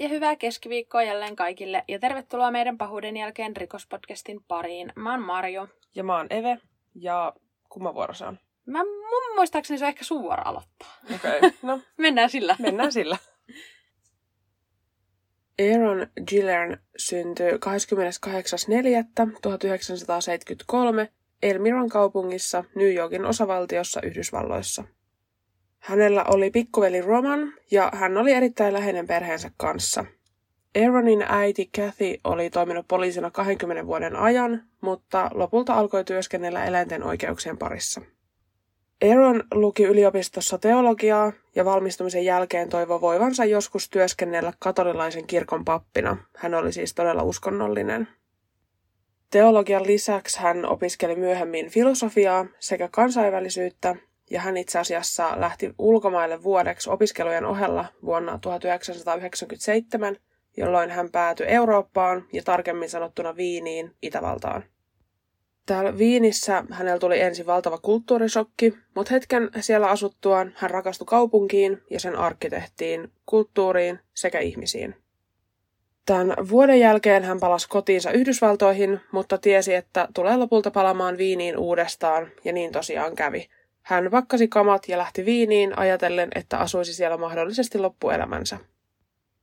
Ja hyvää keskiviikkoa jälleen kaikille ja tervetuloa meidän pahuuden jälkeen rikospodcastin pariin. Mä oon Marjo. Ja mä oon Eve. Ja kumma vuoro se on? Mä mun muistaakseni se on ehkä sun vuoro aloittaa. Okei, okay. no Mennään sillä. mennään sillä. Aaron Gillern syntyi 28.4.1973 Elmiran kaupungissa New Yorkin osavaltiossa Yhdysvalloissa. Hänellä oli pikkuveli Roman ja hän oli erittäin läheinen perheensä kanssa. Aaronin äiti Kathy oli toiminut poliisina 20 vuoden ajan, mutta lopulta alkoi työskennellä eläinten oikeuksien parissa. Aaron luki yliopistossa teologiaa ja valmistumisen jälkeen toivoi voivansa joskus työskennellä katolilaisen kirkon pappina. Hän oli siis todella uskonnollinen. Teologian lisäksi hän opiskeli myöhemmin filosofiaa sekä kansainvälisyyttä ja hän itse asiassa lähti ulkomaille vuodeksi opiskelujen ohella vuonna 1997, jolloin hän päätyi Eurooppaan ja tarkemmin sanottuna Viiniin, Itävaltaan. Täällä Viinissä hänellä tuli ensin valtava kulttuurisokki, mutta hetken siellä asuttuaan hän rakastui kaupunkiin ja sen arkkitehtiin, kulttuuriin sekä ihmisiin. Tämän vuoden jälkeen hän palasi kotiinsa Yhdysvaltoihin, mutta tiesi, että tulee lopulta palamaan Viiniin uudestaan, ja niin tosiaan kävi. Hän vakkasi kamat ja lähti Viiniin ajatellen, että asuisi siellä mahdollisesti loppuelämänsä.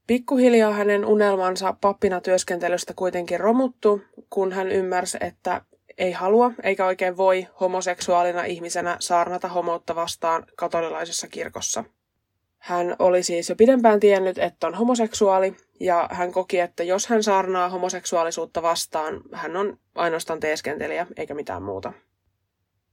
Pikkuhiljaa hänen unelmansa pappina työskentelystä kuitenkin romuttu, kun hän ymmärsi, että ei halua eikä oikein voi homoseksuaalina ihmisenä saarnata homoutta vastaan katolilaisessa kirkossa. Hän oli siis jo pidempään tiennyt, että on homoseksuaali, ja hän koki, että jos hän saarnaa homoseksuaalisuutta vastaan, hän on ainoastaan teeskentelijä eikä mitään muuta.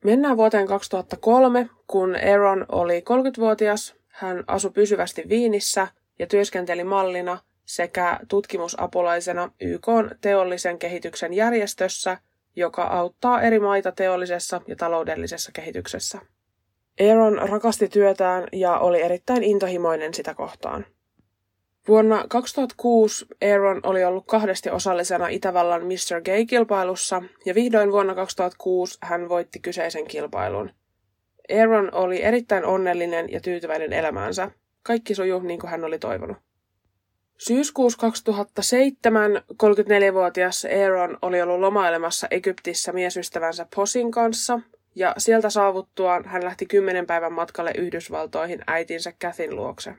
Mennään vuoteen 2003, kun Aaron oli 30-vuotias. Hän asui pysyvästi Viinissä ja työskenteli mallina sekä tutkimusapulaisena YK teollisen kehityksen järjestössä, joka auttaa eri maita teollisessa ja taloudellisessa kehityksessä. Aaron rakasti työtään ja oli erittäin intohimoinen sitä kohtaan. Vuonna 2006 Aaron oli ollut kahdesti osallisena Itävallan Mr. Gay-kilpailussa ja vihdoin vuonna 2006 hän voitti kyseisen kilpailun. Aaron oli erittäin onnellinen ja tyytyväinen elämäänsä. Kaikki sujuu niin kuin hän oli toivonut. Syyskuussa 2007 34-vuotias Aaron oli ollut lomailemassa Egyptissä miesystävänsä Posin kanssa, ja sieltä saavuttuaan hän lähti kymmenen päivän matkalle Yhdysvaltoihin äitinsä Kathin luokse.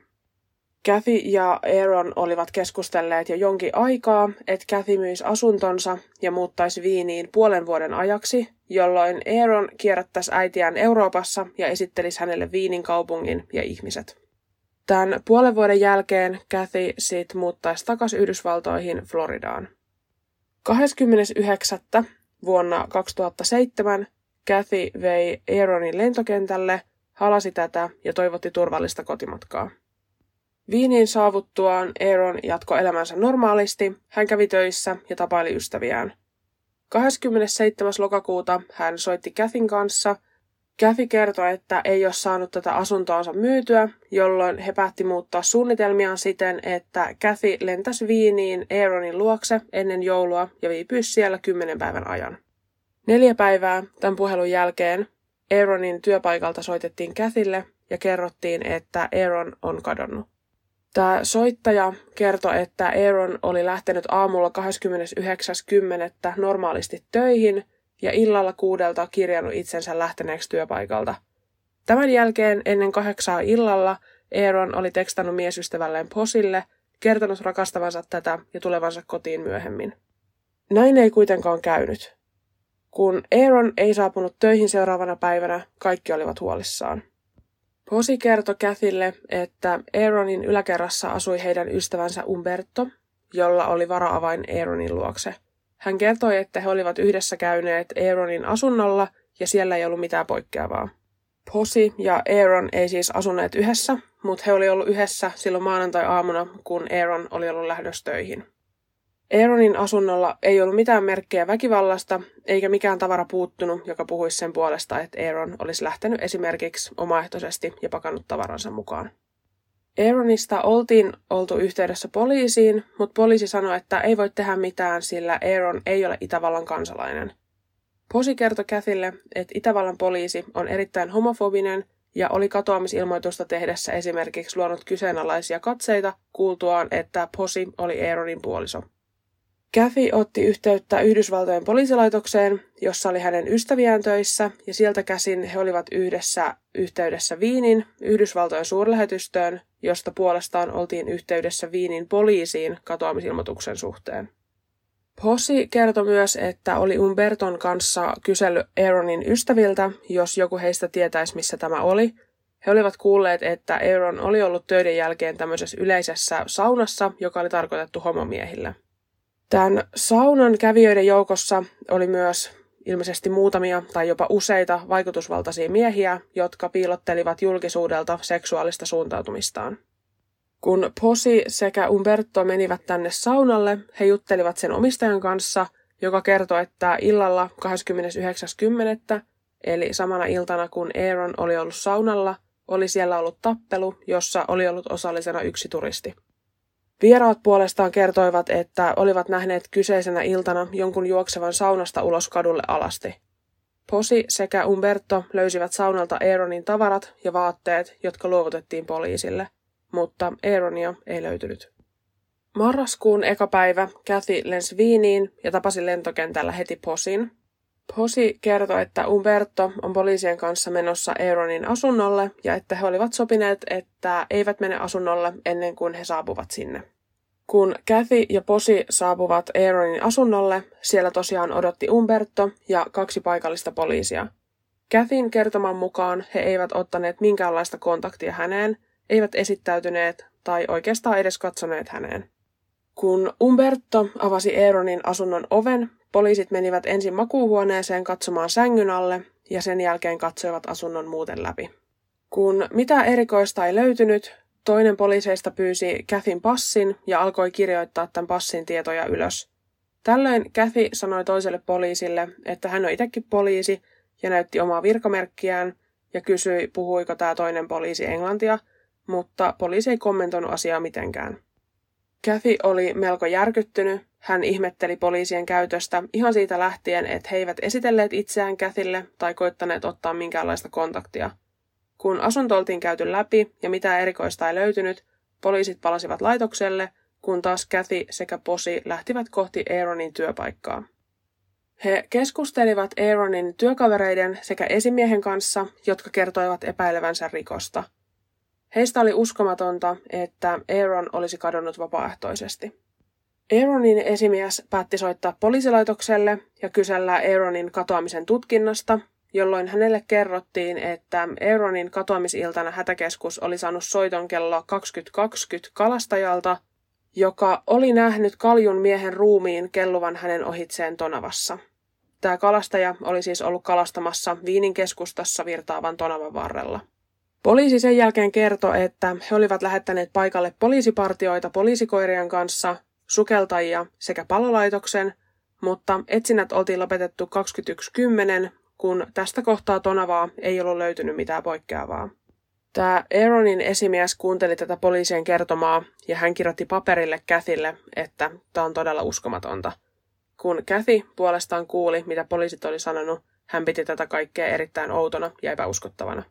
Kathy ja Aaron olivat keskustelleet jo jonkin aikaa, että Kathy myisi asuntonsa ja muuttaisi Viiniin puolen vuoden ajaksi, jolloin Aaron kierrättäisi äitiään Euroopassa ja esittelisi hänelle Viinin kaupungin ja ihmiset. Tämän puolen vuoden jälkeen Kathy sit muuttaisi takaisin Yhdysvaltoihin Floridaan. 29. vuonna 2007 Kathy vei Aaronin lentokentälle, halasi tätä ja toivotti turvallista kotimatkaa. Viiniin saavuttuaan Aaron jatkoi elämänsä normaalisti, hän kävi töissä ja tapaili ystäviään. 27. lokakuuta hän soitti Kathin kanssa. Kathy kertoi, että ei ole saanut tätä asuntoansa myytyä, jolloin he päätti muuttaa suunnitelmiaan siten, että Kathy lentäisi Viiniin Aaronin luokse ennen joulua ja viipyisi siellä kymmenen päivän ajan. Neljä päivää tämän puhelun jälkeen Aaronin työpaikalta soitettiin Kathylle ja kerrottiin, että Aaron on kadonnut. Tämä soittaja kertoi, että Aaron oli lähtenyt aamulla 29.10. normaalisti töihin ja illalla kuudelta kirjannut itsensä lähteneeksi työpaikalta. Tämän jälkeen ennen kahdeksaa illalla Aaron oli tekstannut miesystävälleen Posille, kertonut rakastavansa tätä ja tulevansa kotiin myöhemmin. Näin ei kuitenkaan käynyt. Kun Aaron ei saapunut töihin seuraavana päivänä, kaikki olivat huolissaan. Posi kertoi Kathylle, että Aaronin yläkerrassa asui heidän ystävänsä Umberto, jolla oli varaavain Aaronin luokse. Hän kertoi, että he olivat yhdessä käyneet Aaronin asunnolla ja siellä ei ollut mitään poikkeavaa. Posi ja Aaron ei siis asuneet yhdessä, mutta he olivat ollut yhdessä silloin maanantai-aamuna, kun Aaron oli ollut lähdössä töihin. Aaronin asunnolla ei ollut mitään merkkejä väkivallasta, eikä mikään tavara puuttunut, joka puhuisi sen puolesta, että Aaron olisi lähtenyt esimerkiksi omaehtoisesti ja pakannut tavaransa mukaan. Aaronista oltiin oltu yhteydessä poliisiin, mutta poliisi sanoi, että ei voi tehdä mitään, sillä Aaron ei ole Itävallan kansalainen. Posi kertoi Käthille, että Itävallan poliisi on erittäin homofobinen ja oli katoamisilmoitusta tehdessä esimerkiksi luonut kyseenalaisia katseita kuultuaan, että Posi oli Aaronin puoliso. Kathy otti yhteyttä Yhdysvaltojen poliisilaitokseen, jossa oli hänen ystäviään töissä, ja sieltä käsin he olivat yhdessä yhteydessä Viinin, Yhdysvaltojen suurlähetystöön, josta puolestaan oltiin yhteydessä Viinin poliisiin katoamisilmoituksen suhteen. Possi kertoi myös, että oli Umberton kanssa kysellyt Aaronin ystäviltä, jos joku heistä tietäisi, missä tämä oli. He olivat kuulleet, että Aaron oli ollut töiden jälkeen tämmöisessä yleisessä saunassa, joka oli tarkoitettu homomiehille. Tämän saunan kävijöiden joukossa oli myös ilmeisesti muutamia tai jopa useita vaikutusvaltaisia miehiä, jotka piilottelivat julkisuudelta seksuaalista suuntautumistaan. Kun Posi sekä Umberto menivät tänne saunalle, he juttelivat sen omistajan kanssa, joka kertoi, että illalla 29.10. eli samana iltana kun Aaron oli ollut saunalla, oli siellä ollut tappelu, jossa oli ollut osallisena yksi turisti. Vieraat puolestaan kertoivat, että olivat nähneet kyseisenä iltana jonkun juoksevan saunasta ulos kadulle alasti. Posi sekä Umberto löysivät saunalta Aaronin tavarat ja vaatteet, jotka luovutettiin poliisille, mutta Aaronia ei löytynyt. Marraskuun eka päivä Kathy lensi Viiniin ja tapasi lentokentällä heti Posin. Posi kertoi, että Umberto on poliisien kanssa menossa Aaronin asunnolle ja että he olivat sopineet, että eivät mene asunnolle ennen kuin he saapuvat sinne. Kun Kathy ja Posi saapuvat Aaronin asunnolle, siellä tosiaan odotti Umberto ja kaksi paikallista poliisia. Kathyn kertoman mukaan he eivät ottaneet minkäänlaista kontaktia häneen, eivät esittäytyneet tai oikeastaan edes katsoneet häneen. Kun Umberto avasi Aaronin asunnon oven, poliisit menivät ensin makuuhuoneeseen katsomaan sängyn alle ja sen jälkeen katsoivat asunnon muuten läpi. Kun mitä erikoista ei löytynyt, toinen poliiseista pyysi Kathyn passin ja alkoi kirjoittaa tämän passin tietoja ylös. Tällöin Kathy sanoi toiselle poliisille, että hän on itsekin poliisi ja näytti omaa virkamerkkiään ja kysyi, puhuiko tämä toinen poliisi englantia, mutta poliisi ei kommentoinut asiaa mitenkään. Kathy oli melko järkyttynyt. Hän ihmetteli poliisien käytöstä ihan siitä lähtien, että he eivät esitelleet itseään Käthille tai koittaneet ottaa minkäänlaista kontaktia. Kun asunto oltiin käyty läpi ja mitään erikoista ei löytynyt, poliisit palasivat laitokselle, kun taas Kathy sekä Posi lähtivät kohti Aaronin työpaikkaa. He keskustelivat Aaronin työkavereiden sekä esimiehen kanssa, jotka kertoivat epäilevänsä rikosta – Heistä oli uskomatonta, että Aaron olisi kadonnut vapaaehtoisesti. Aaronin esimies päätti soittaa poliisilaitokselle ja kysellä Aaronin katoamisen tutkinnasta, jolloin hänelle kerrottiin, että Aaronin katoamisiltana hätäkeskus oli saanut soiton kello 2020 kalastajalta, joka oli nähnyt kaljun miehen ruumiin kelluvan hänen ohitseen Tonavassa. Tämä kalastaja oli siis ollut kalastamassa Viinin keskustassa virtaavan Tonavan varrella. Poliisi sen jälkeen kertoi, että he olivat lähettäneet paikalle poliisipartioita poliisikoirien kanssa, sukeltajia sekä palolaitoksen, mutta etsinnät oltiin lopetettu 21.10, kun tästä kohtaa Tonavaa ei ollut löytynyt mitään poikkeavaa. Tämä Aaronin esimies kuunteli tätä poliisien kertomaa ja hän kirjoitti paperille Käthille, että tämä on todella uskomatonta. Kun Kathy puolestaan kuuli, mitä poliisit oli sanonut, hän piti tätä kaikkea erittäin outona ja epäuskottavana.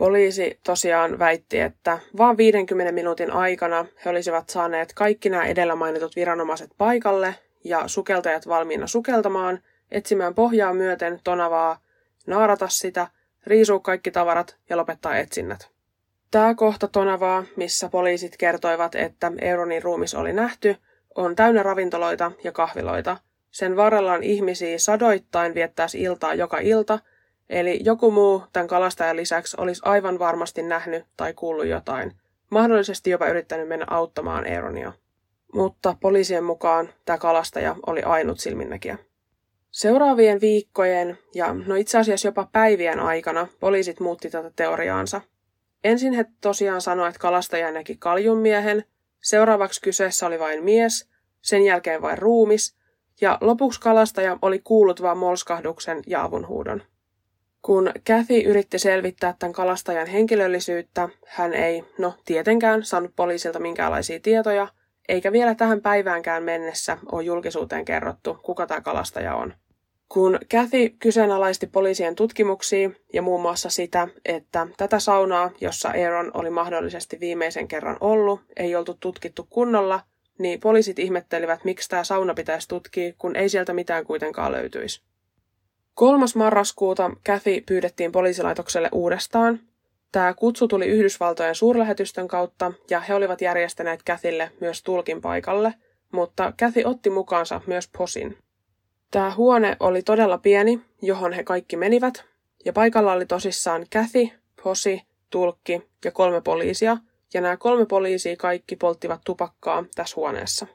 Poliisi tosiaan väitti, että vain 50 minuutin aikana he olisivat saaneet kaikki nämä edellä mainitut viranomaiset paikalle ja sukeltajat valmiina sukeltamaan, etsimään pohjaa myöten tonavaa, naarata sitä, riisua kaikki tavarat ja lopettaa etsinnät. Tämä kohta tonavaa, missä poliisit kertoivat, että Euronin ruumis oli nähty, on täynnä ravintoloita ja kahviloita. Sen varrella on ihmisiä sadoittain viettäisi iltaa joka ilta – Eli joku muu tämän kalastajan lisäksi olisi aivan varmasti nähnyt tai kuullut jotain, mahdollisesti jopa yrittänyt mennä auttamaan Aaronia. Mutta poliisien mukaan tämä kalastaja oli ainut silminnäkijä. Seuraavien viikkojen ja no itse asiassa jopa päivien aikana poliisit muutti tätä teoriaansa. Ensin he tosiaan sanoivat, että kalastaja näki kaljunmiehen, seuraavaksi kyseessä oli vain mies, sen jälkeen vain ruumis, ja lopuksi kalastaja oli kuullut vain molskahduksen ja avunhuudon. Kun Kathy yritti selvittää tämän kalastajan henkilöllisyyttä, hän ei, no tietenkään, saanut poliisilta minkäänlaisia tietoja, eikä vielä tähän päiväänkään mennessä ole julkisuuteen kerrottu, kuka tämä kalastaja on. Kun Kathy kyseenalaisti poliisien tutkimuksia ja muun muassa sitä, että tätä saunaa, jossa Aaron oli mahdollisesti viimeisen kerran ollut, ei oltu tutkittu kunnolla, niin poliisit ihmettelivät, miksi tämä sauna pitäisi tutkia, kun ei sieltä mitään kuitenkaan löytyisi. 3. marraskuuta Kathy pyydettiin poliisilaitokselle uudestaan. Tämä kutsu tuli Yhdysvaltojen suurlähetystön kautta ja he olivat järjestäneet Käthille myös tulkin paikalle, mutta Kathy otti mukaansa myös posin. Tämä huone oli todella pieni, johon he kaikki menivät, ja paikalla oli tosissaan Kathy, posi, tulkki ja kolme poliisia, ja nämä kolme poliisia kaikki polttivat tupakkaa tässä huoneessa.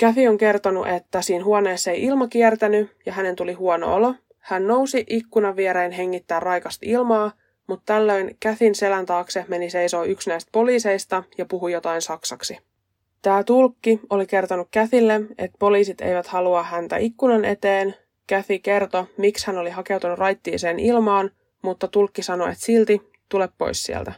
Kathy on kertonut, että siinä huoneessa ei ilma kiertänyt ja hänen tuli huono olo, hän nousi ikkunan viereen hengittää raikasta ilmaa, mutta tällöin Käthin selän taakse meni seisoo yksi näistä poliiseista ja puhui jotain saksaksi. Tämä tulkki oli kertonut Käthille, että poliisit eivät halua häntä ikkunan eteen. Käthi kertoi, miksi hän oli hakeutunut raittiiseen ilmaan, mutta tulkki sanoi, että silti tule pois sieltä.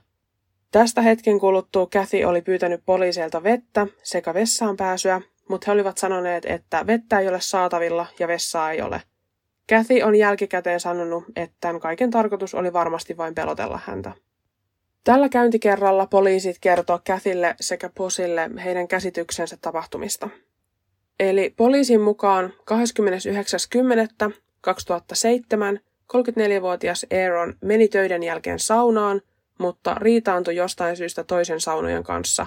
Tästä hetken kuluttua Käthi oli pyytänyt poliiseilta vettä sekä vessaan pääsyä, mutta he olivat sanoneet, että vettä ei ole saatavilla ja vessaa ei ole – Kathy on jälkikäteen sanonut, että tämän kaiken tarkoitus oli varmasti vain pelotella häntä. Tällä käyntikerralla poliisit kertoo Kathylle sekä Posille heidän käsityksensä tapahtumista. Eli poliisin mukaan 29.10.2007 34-vuotias Aaron meni töiden jälkeen saunaan, mutta riitaantui jostain syystä toisen saunojen kanssa.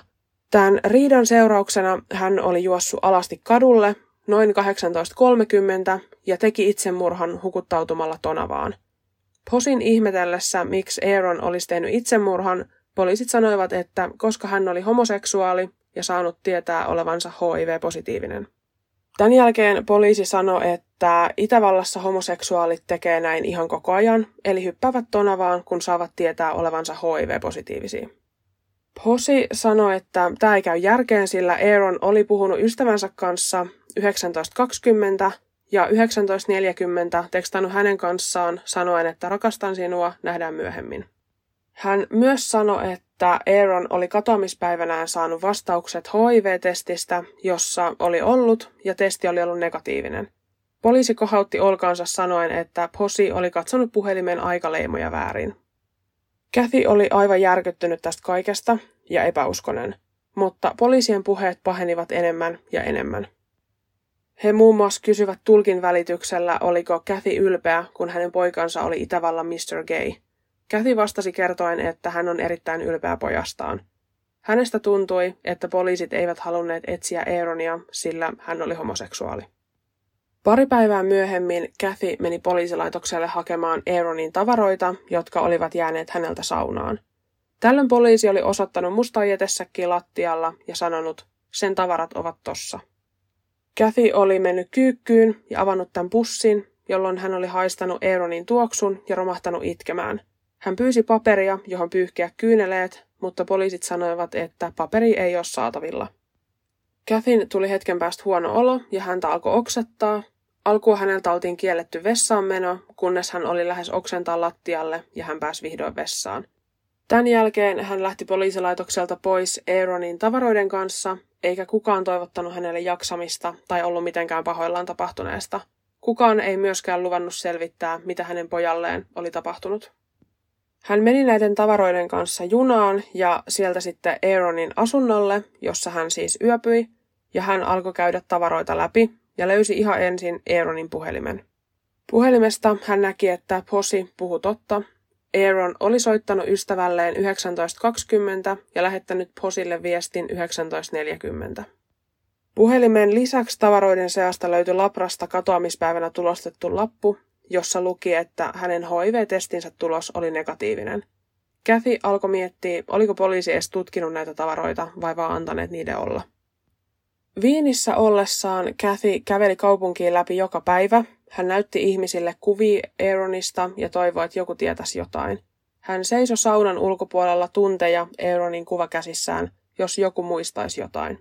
Tämän riidan seurauksena hän oli juossut alasti kadulle noin 18.30 ja teki itsemurhan hukuttautumalla tonavaan. Posin ihmetellessä, miksi Aaron olisi tehnyt itsemurhan, poliisit sanoivat, että koska hän oli homoseksuaali ja saanut tietää olevansa HIV-positiivinen. Tämän jälkeen poliisi sanoi, että Itävallassa homoseksuaalit tekee näin ihan koko ajan, eli hyppäävät tonavaan, kun saavat tietää olevansa HIV-positiivisia. Posi sanoi, että tämä ei käy järkeen, sillä Aaron oli puhunut ystävänsä kanssa 1920 ja 1940 tekstannut hänen kanssaan sanoen, että rakastan sinua, nähdään myöhemmin. Hän myös sanoi, että Aaron oli katoamispäivänään saanut vastaukset HIV-testistä, jossa oli ollut ja testi oli ollut negatiivinen. Poliisi kohautti olkaansa sanoen, että Posi oli katsonut puhelimen aikaleimoja väärin. Kathy oli aivan järkyttynyt tästä kaikesta ja epäuskonen, mutta poliisien puheet pahenivat enemmän ja enemmän. He muun muassa kysyvät tulkin välityksellä, oliko Kathy ylpeä, kun hänen poikansa oli Itävallan Mr. Gay. Kathy vastasi kertoen, että hän on erittäin ylpeä pojastaan. Hänestä tuntui, että poliisit eivät halunneet etsiä Aaronia, sillä hän oli homoseksuaali. Pari päivää myöhemmin Kathy meni poliisilaitokselle hakemaan Aaronin tavaroita, jotka olivat jääneet häneltä saunaan. Tällöin poliisi oli osoittanut mustaa lattialla ja sanonut, sen tavarat ovat tossa. Kathy oli mennyt kyykkyyn ja avannut tämän pussin, jolloin hän oli haistanut Aaronin tuoksun ja romahtanut itkemään. Hän pyysi paperia, johon pyyhkiä kyyneleet, mutta poliisit sanoivat, että paperi ei ole saatavilla. Kathyn tuli hetken päästä huono olo ja häntä alkoi oksettaa. Alkuun häneltä oltiin kielletty vessaan meno, kunnes hän oli lähes oksentaa lattialle ja hän pääsi vihdoin vessaan. Tämän jälkeen hän lähti poliisilaitokselta pois Aaronin tavaroiden kanssa eikä kukaan toivottanut hänelle jaksamista tai ollut mitenkään pahoillaan tapahtuneesta. Kukaan ei myöskään luvannut selvittää, mitä hänen pojalleen oli tapahtunut. Hän meni näiden tavaroiden kanssa junaan ja sieltä sitten Aaronin asunnolle, jossa hän siis yöpyi, ja hän alkoi käydä tavaroita läpi ja löysi ihan ensin Aaronin puhelimen. Puhelimesta hän näki, että Posi puhui totta Aaron oli soittanut ystävälleen 19.20 ja lähettänyt Posille viestin 19.40. Puhelimen lisäksi tavaroiden seasta löytyi Laprasta katoamispäivänä tulostettu lappu, jossa luki, että hänen HIV-testinsä tulos oli negatiivinen. Kathy alkoi miettiä, oliko poliisi edes tutkinut näitä tavaroita vai vaan antaneet niiden olla. Viinissä ollessaan Kathy käveli kaupunkiin läpi joka päivä hän näytti ihmisille kuvia Aaronista ja toivoi, että joku tietäisi jotain. Hän seisoi saunan ulkopuolella tunteja Aaronin kuvakäsissään, jos joku muistaisi jotain.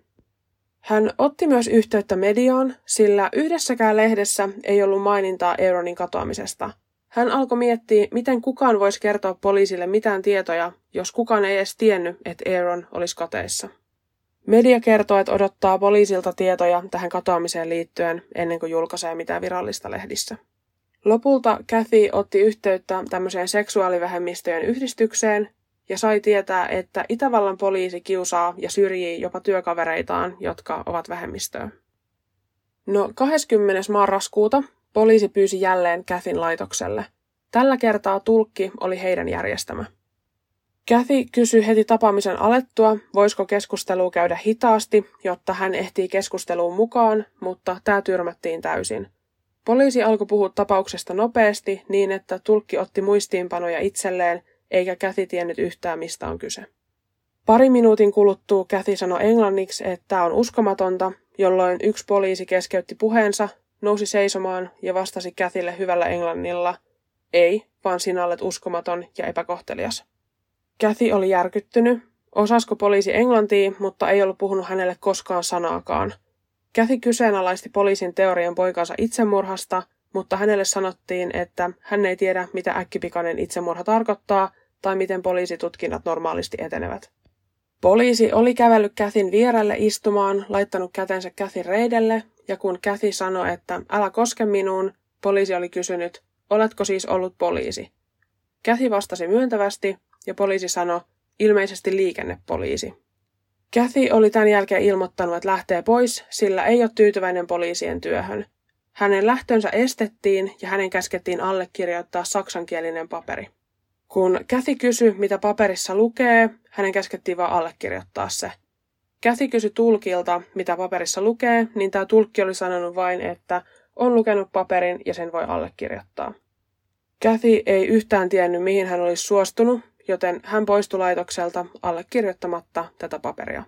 Hän otti myös yhteyttä mediaan, sillä yhdessäkään lehdessä ei ollut mainintaa Aaronin katoamisesta. Hän alkoi miettiä, miten kukaan voisi kertoa poliisille mitään tietoja, jos kukaan ei edes tiennyt, että Aaron olisi kateissa. Media kertoo, että odottaa poliisilta tietoja tähän katoamiseen liittyen ennen kuin julkaisee mitään virallista lehdissä. Lopulta Kathy otti yhteyttä tämmöiseen seksuaalivähemmistöjen yhdistykseen ja sai tietää, että Itävallan poliisi kiusaa ja syrjii jopa työkavereitaan, jotka ovat vähemmistöä. No 20. marraskuuta poliisi pyysi jälleen Kathyn laitokselle. Tällä kertaa tulkki oli heidän järjestämä. Kathy kysyi heti tapaamisen alettua, voisiko keskustelu käydä hitaasti, jotta hän ehtii keskusteluun mukaan, mutta tämä tyrmättiin täysin. Poliisi alkoi puhua tapauksesta nopeasti niin, että tulkki otti muistiinpanoja itselleen, eikä Kathy tiennyt yhtään mistä on kyse. Pari minuutin kuluttua Kathy sanoi englanniksi, että tämä on uskomatonta, jolloin yksi poliisi keskeytti puheensa, nousi seisomaan ja vastasi Kathylle hyvällä englannilla, ei, vaan sinä olet uskomaton ja epäkohtelias. Kathy oli järkyttynyt. Osasko poliisi englantia, mutta ei ollut puhunut hänelle koskaan sanaakaan. Kathy kyseenalaisti poliisin teorian poikansa itsemurhasta, mutta hänelle sanottiin, että hän ei tiedä, mitä äkkipikainen itsemurha tarkoittaa tai miten poliisitutkinnat normaalisti etenevät. Poliisi oli kävellyt Käthin vierelle istumaan, laittanut kätensä Käthin reidelle, ja kun Käthi sanoi, että älä koske minuun, poliisi oli kysynyt, oletko siis ollut poliisi? Käthi vastasi myöntävästi, ja poliisi sanoi, ilmeisesti liikennepoliisi. Kathy oli tämän jälkeen ilmoittanut, että lähtee pois, sillä ei ole tyytyväinen poliisien työhön. Hänen lähtönsä estettiin ja hänen käskettiin allekirjoittaa saksankielinen paperi. Kun Kathy kysyi, mitä paperissa lukee, hänen käskettiin vain allekirjoittaa se. Kathy kysyi tulkilta, mitä paperissa lukee, niin tämä tulkki oli sanonut vain, että on lukenut paperin ja sen voi allekirjoittaa. Kathy ei yhtään tiennyt, mihin hän olisi suostunut, joten hän poistui laitokselta allekirjoittamatta tätä paperia.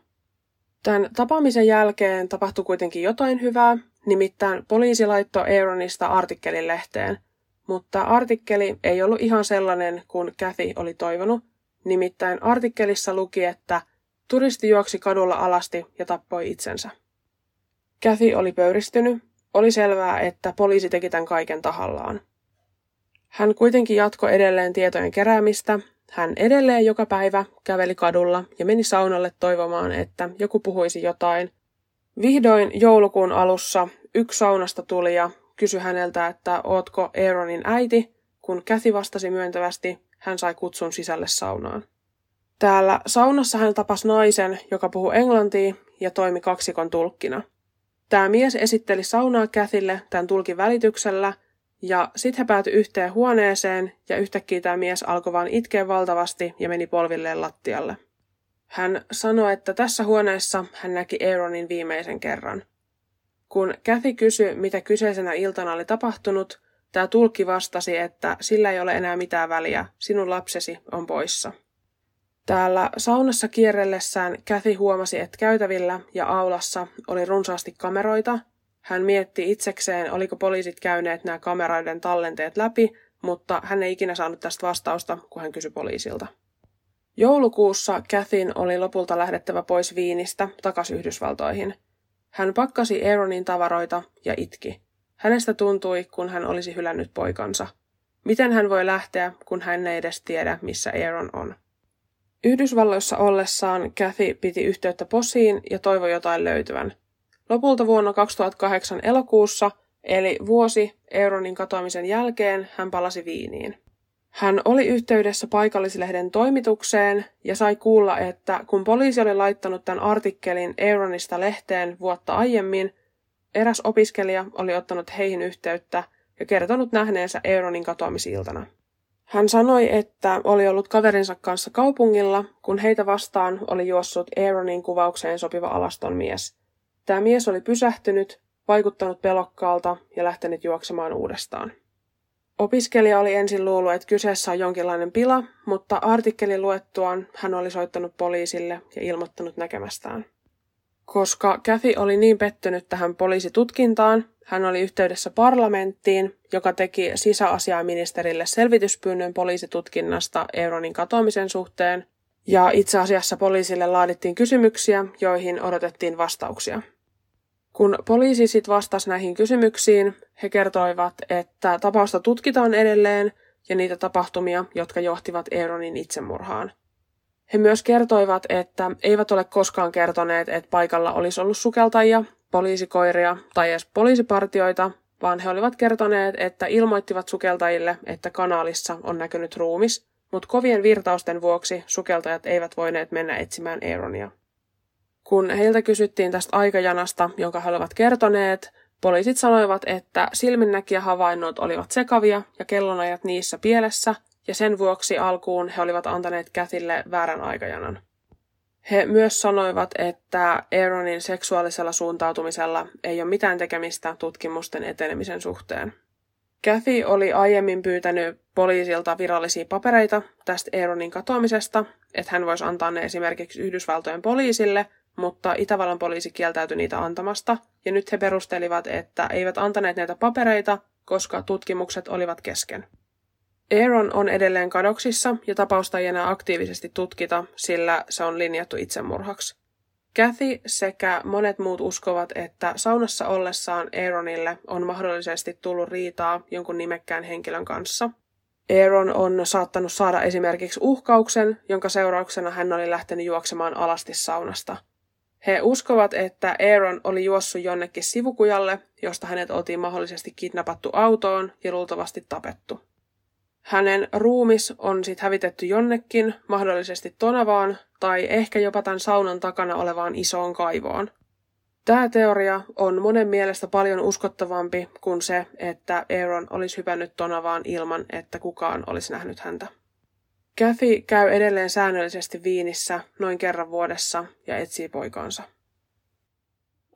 Tämän tapaamisen jälkeen tapahtui kuitenkin jotain hyvää, nimittäin poliisi laittoi Aaronista artikkelin lehteen, mutta artikkeli ei ollut ihan sellainen kuin Kathy oli toivonut, nimittäin artikkelissa luki, että turisti juoksi kadulla alasti ja tappoi itsensä. Kathy oli pöyristynyt, oli selvää, että poliisi teki tämän kaiken tahallaan. Hän kuitenkin jatkoi edelleen tietojen keräämistä hän edelleen joka päivä käveli kadulla ja meni saunalle toivomaan, että joku puhuisi jotain. Vihdoin joulukuun alussa yksi saunasta tuli ja kysyi häneltä, että ootko Aaronin äiti. Kun Kathy vastasi myöntävästi, hän sai kutsun sisälle saunaan. Täällä saunassa hän tapasi naisen, joka puhui englantia ja toimi kaksikon tulkkina. Tämä mies esitteli saunaa Käthille tämän tulkin välityksellä – ja sitten he päätyi yhteen huoneeseen ja yhtäkkiä tämä mies alkoi vaan itkeä valtavasti ja meni polvilleen lattialle. Hän sanoi, että tässä huoneessa hän näki Aaronin viimeisen kerran. Kun Kathy kysyi, mitä kyseisenä iltana oli tapahtunut, tämä tulkki vastasi, että sillä ei ole enää mitään väliä, sinun lapsesi on poissa. Täällä saunassa kierrellessään Kathy huomasi, että käytävillä ja aulassa oli runsaasti kameroita – hän mietti itsekseen, oliko poliisit käyneet nämä kameraiden tallenteet läpi, mutta hän ei ikinä saanut tästä vastausta, kun hän kysyi poliisilta. Joulukuussa Kathyn oli lopulta lähdettävä pois Viinistä takaisin Yhdysvaltoihin. Hän pakkasi Aaronin tavaroita ja itki. Hänestä tuntui, kun hän olisi hylännyt poikansa. Miten hän voi lähteä, kun hän ei edes tiedä, missä Aaron on? Yhdysvalloissa ollessaan Kathy piti yhteyttä posiin ja toivoi jotain löytyvän. Lopulta vuonna 2008 elokuussa, eli vuosi Euronin katoamisen jälkeen, hän palasi Viiniin. Hän oli yhteydessä paikallislehden toimitukseen ja sai kuulla, että kun poliisi oli laittanut tämän artikkelin Euronista lehteen vuotta aiemmin, eräs opiskelija oli ottanut heihin yhteyttä ja kertonut nähneensä Euronin katoamisiltana. Hän sanoi, että oli ollut kaverinsa kanssa kaupungilla, kun heitä vastaan oli juossut Aaronin kuvaukseen sopiva alaston mies – Tämä mies oli pysähtynyt, vaikuttanut pelokkaalta ja lähtenyt juoksemaan uudestaan. Opiskelija oli ensin luullut, että kyseessä on jonkinlainen pila, mutta artikkelin luettuaan hän oli soittanut poliisille ja ilmoittanut näkemästään. Koska Kathy oli niin pettynyt tähän poliisitutkintaan, hän oli yhteydessä parlamenttiin, joka teki sisäasiaministerille selvityspyynnön poliisitutkinnasta Euronin katoamisen suhteen, ja itse asiassa poliisille laadittiin kysymyksiä, joihin odotettiin vastauksia. Kun poliisi sitten vastasi näihin kysymyksiin, he kertoivat, että tapausta tutkitaan edelleen ja niitä tapahtumia, jotka johtivat Aaronin itsemurhaan. He myös kertoivat, että eivät ole koskaan kertoneet, että paikalla olisi ollut sukeltajia, poliisikoiria tai edes poliisipartioita, vaan he olivat kertoneet, että ilmoittivat sukeltajille, että kanaalissa on näkynyt ruumis, mutta kovien virtausten vuoksi sukeltajat eivät voineet mennä etsimään Aaronia. Kun heiltä kysyttiin tästä aikajanasta, jonka he olivat kertoneet, poliisit sanoivat, että silminnäkijähavainnot olivat sekavia ja kellonajat niissä pielessä, ja sen vuoksi alkuun he olivat antaneet Käthille väärän aikajanan. He myös sanoivat, että Aaronin seksuaalisella suuntautumisella ei ole mitään tekemistä tutkimusten etenemisen suhteen. Kathy oli aiemmin pyytänyt poliisilta virallisia papereita tästä Aaronin katoamisesta, että hän voisi antaa ne esimerkiksi Yhdysvaltojen poliisille, mutta Itävallan poliisi kieltäytyi niitä antamasta, ja nyt he perustelivat, että eivät antaneet näitä papereita, koska tutkimukset olivat kesken. Aaron on edelleen kadoksissa ja tapausta ei enää aktiivisesti tutkita, sillä se on linjattu itsemurhaksi. Kathy sekä monet muut uskovat, että saunassa ollessaan Aaronille on mahdollisesti tullut riitaa jonkun nimekkään henkilön kanssa. Aaron on saattanut saada esimerkiksi uhkauksen, jonka seurauksena hän oli lähtenyt juoksemaan alasti saunasta. He uskovat, että Aaron oli juossut jonnekin sivukujalle, josta hänet oltiin mahdollisesti kidnappattu autoon ja luultavasti tapettu. Hänen ruumis on sitten hävitetty jonnekin, mahdollisesti Tonavaan tai ehkä jopa tämän saunan takana olevaan isoon kaivoon. Tämä teoria on monen mielestä paljon uskottavampi kuin se, että Aaron olisi hypännyt Tonavaan ilman, että kukaan olisi nähnyt häntä. Kathy käy edelleen säännöllisesti Viinissä noin kerran vuodessa ja etsii poikaansa.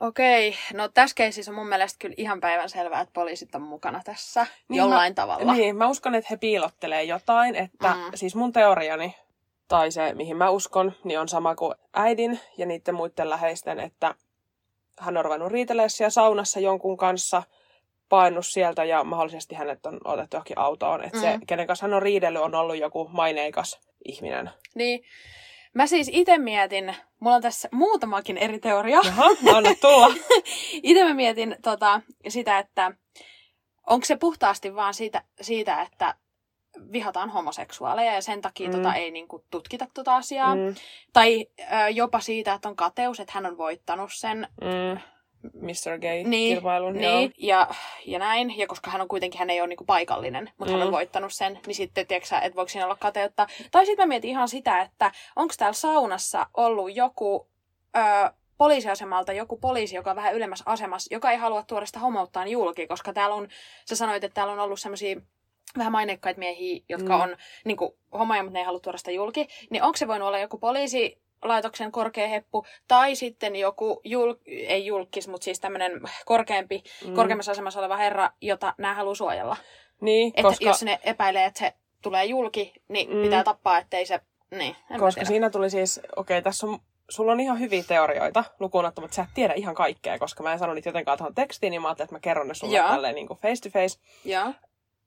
Okei, no tässä keisissä on mun mielestä kyllä ihan päivän selvää, että poliisit on mukana tässä niin jollain mä, tavalla. Niin, mä uskon, että he piilottelee jotain, että mm. siis mun teoriani, tai se mihin mä uskon, niin on sama kuin äidin ja niiden muiden läheisten, että hän on ruvennut riitelee siellä saunassa jonkun kanssa, painut sieltä ja mahdollisesti hänet on otettu johonkin autoon. Että mm. se, kenen kanssa hän on riidellyt, on ollut joku maineikas ihminen. Niin, Mä siis itse mietin, mulla on tässä muutamakin eri teoria. Jaha, anna tulla. itse mä mietin tota, sitä, että onko se puhtaasti vaan siitä, siitä että vihataan homoseksuaaleja ja sen takia tota mm. tota, ei niinku, tutkita tota asiaa. Mm. Tai ö, jopa siitä, että on kateus, että hän on voittanut sen. Mm Mr. Gay-kilpailun. Niin, niin ja, ja näin. Ja koska hän on kuitenkin, hän ei ole niinku paikallinen, mutta mm. hän on mm. voittanut sen, niin sitten, tiedätkö että voiko siinä olla kateutta. Tai sitten mä mietin ihan sitä, että onko täällä saunassa ollut joku ö, poliisiasemalta joku poliisi, joka on vähän ylemmässä asemassa, joka ei halua tuoda sitä homouttaan julki, koska täällä on, sä sanoit, että täällä on ollut semmoisia vähän maineikkaita miehiä, jotka mm. on niin kuin, homoja, mutta ne ei halua tuoda sitä julki, niin onko se voinut olla joku poliisi, laitoksen korkea heppu, tai sitten joku, jul, ei julkis, mutta siis tämmöinen korkeampi, mm. korkeammassa asemassa oleva herra, jota nämä haluaa suojella. Niin, että koska... jos ne epäilee, että se tulee julki, niin mm. pitää tappaa, ettei se... Niin, koska siinä tuli siis, okei, okay, tässä on sulla on ihan hyviä teorioita, lukuun ottamatta, sä et tiedä ihan kaikkea, koska mä en sano niitä jotenkaan tuohon tekstiin, niin mä ajattelin, että mä kerron ne sulle tälleen niin kuin face to face. Ja.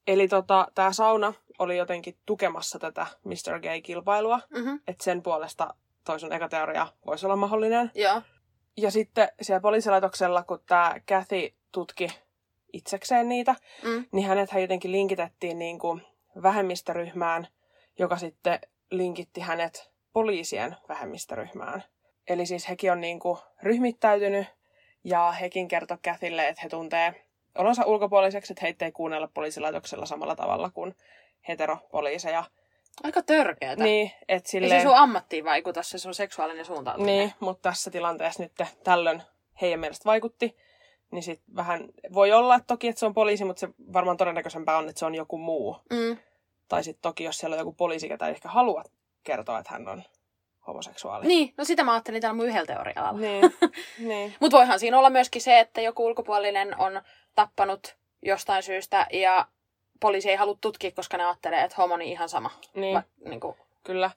Eli tota, tämä sauna oli jotenkin tukemassa tätä Mr. Gay-kilpailua, mm-hmm. että sen puolesta toi sun eka teoria voisi olla mahdollinen. Joo. Ja sitten siellä poliisilaitoksella, kun tämä Kathy tutki itsekseen niitä, mm. niin hänet jotenkin linkitettiin niin kuin vähemmistöryhmään, joka sitten linkitti hänet poliisien vähemmistöryhmään. Eli siis hekin on niin kuin ryhmittäytynyt ja hekin kertoi Käthille, että he tuntee olonsa ulkopuoliseksi, että heitä ei kuunnella poliisilaitoksella samalla tavalla kuin heteropoliiseja. Aika törkeätä. Niin, että silleen... Ei se sun ammattiin vaikuta, se sun seksuaalinen suuntautuminen. Niin, mutta tässä tilanteessa nyt tällöin heidän mielestä vaikutti. Niin sit vähän voi olla toki, että se on poliisi, mutta se varmaan todennäköisempää on, että se on joku muu. Mm. Tai sitten toki, jos siellä on joku poliisi, ketä ei ehkä halua kertoa, että hän on homoseksuaali. Niin, no sitä mä ajattelin täällä mun yhdellä teorialla. Niin, niin. Mutta voihan siinä olla myöskin se, että joku ulkopuolinen on tappanut jostain syystä ja poliisi ei halua tutkia, koska ne ajattelee, että homo on ihan sama. Niin. Va, niin kuin. Kyllä.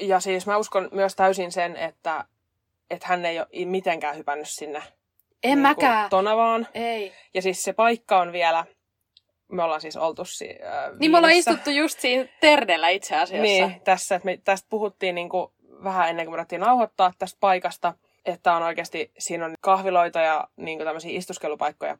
Ja siis mä uskon myös täysin sen, että, että hän ei ole mitenkään hypännyt sinne en niin mäkään. Tonavaan. Ei. Ja siis se paikka on vielä, me ollaan siis oltu si- äh, Niin me ollaan istuttu just siinä Terdellä itse asiassa. Niin, tässä, että me tästä puhuttiin niin kuin vähän ennen kuin me ruvettiin nauhoittaa tästä paikasta, että on oikeasti, siinä on kahviloita ja niin kuin tämmöisiä istuskelupaikkoja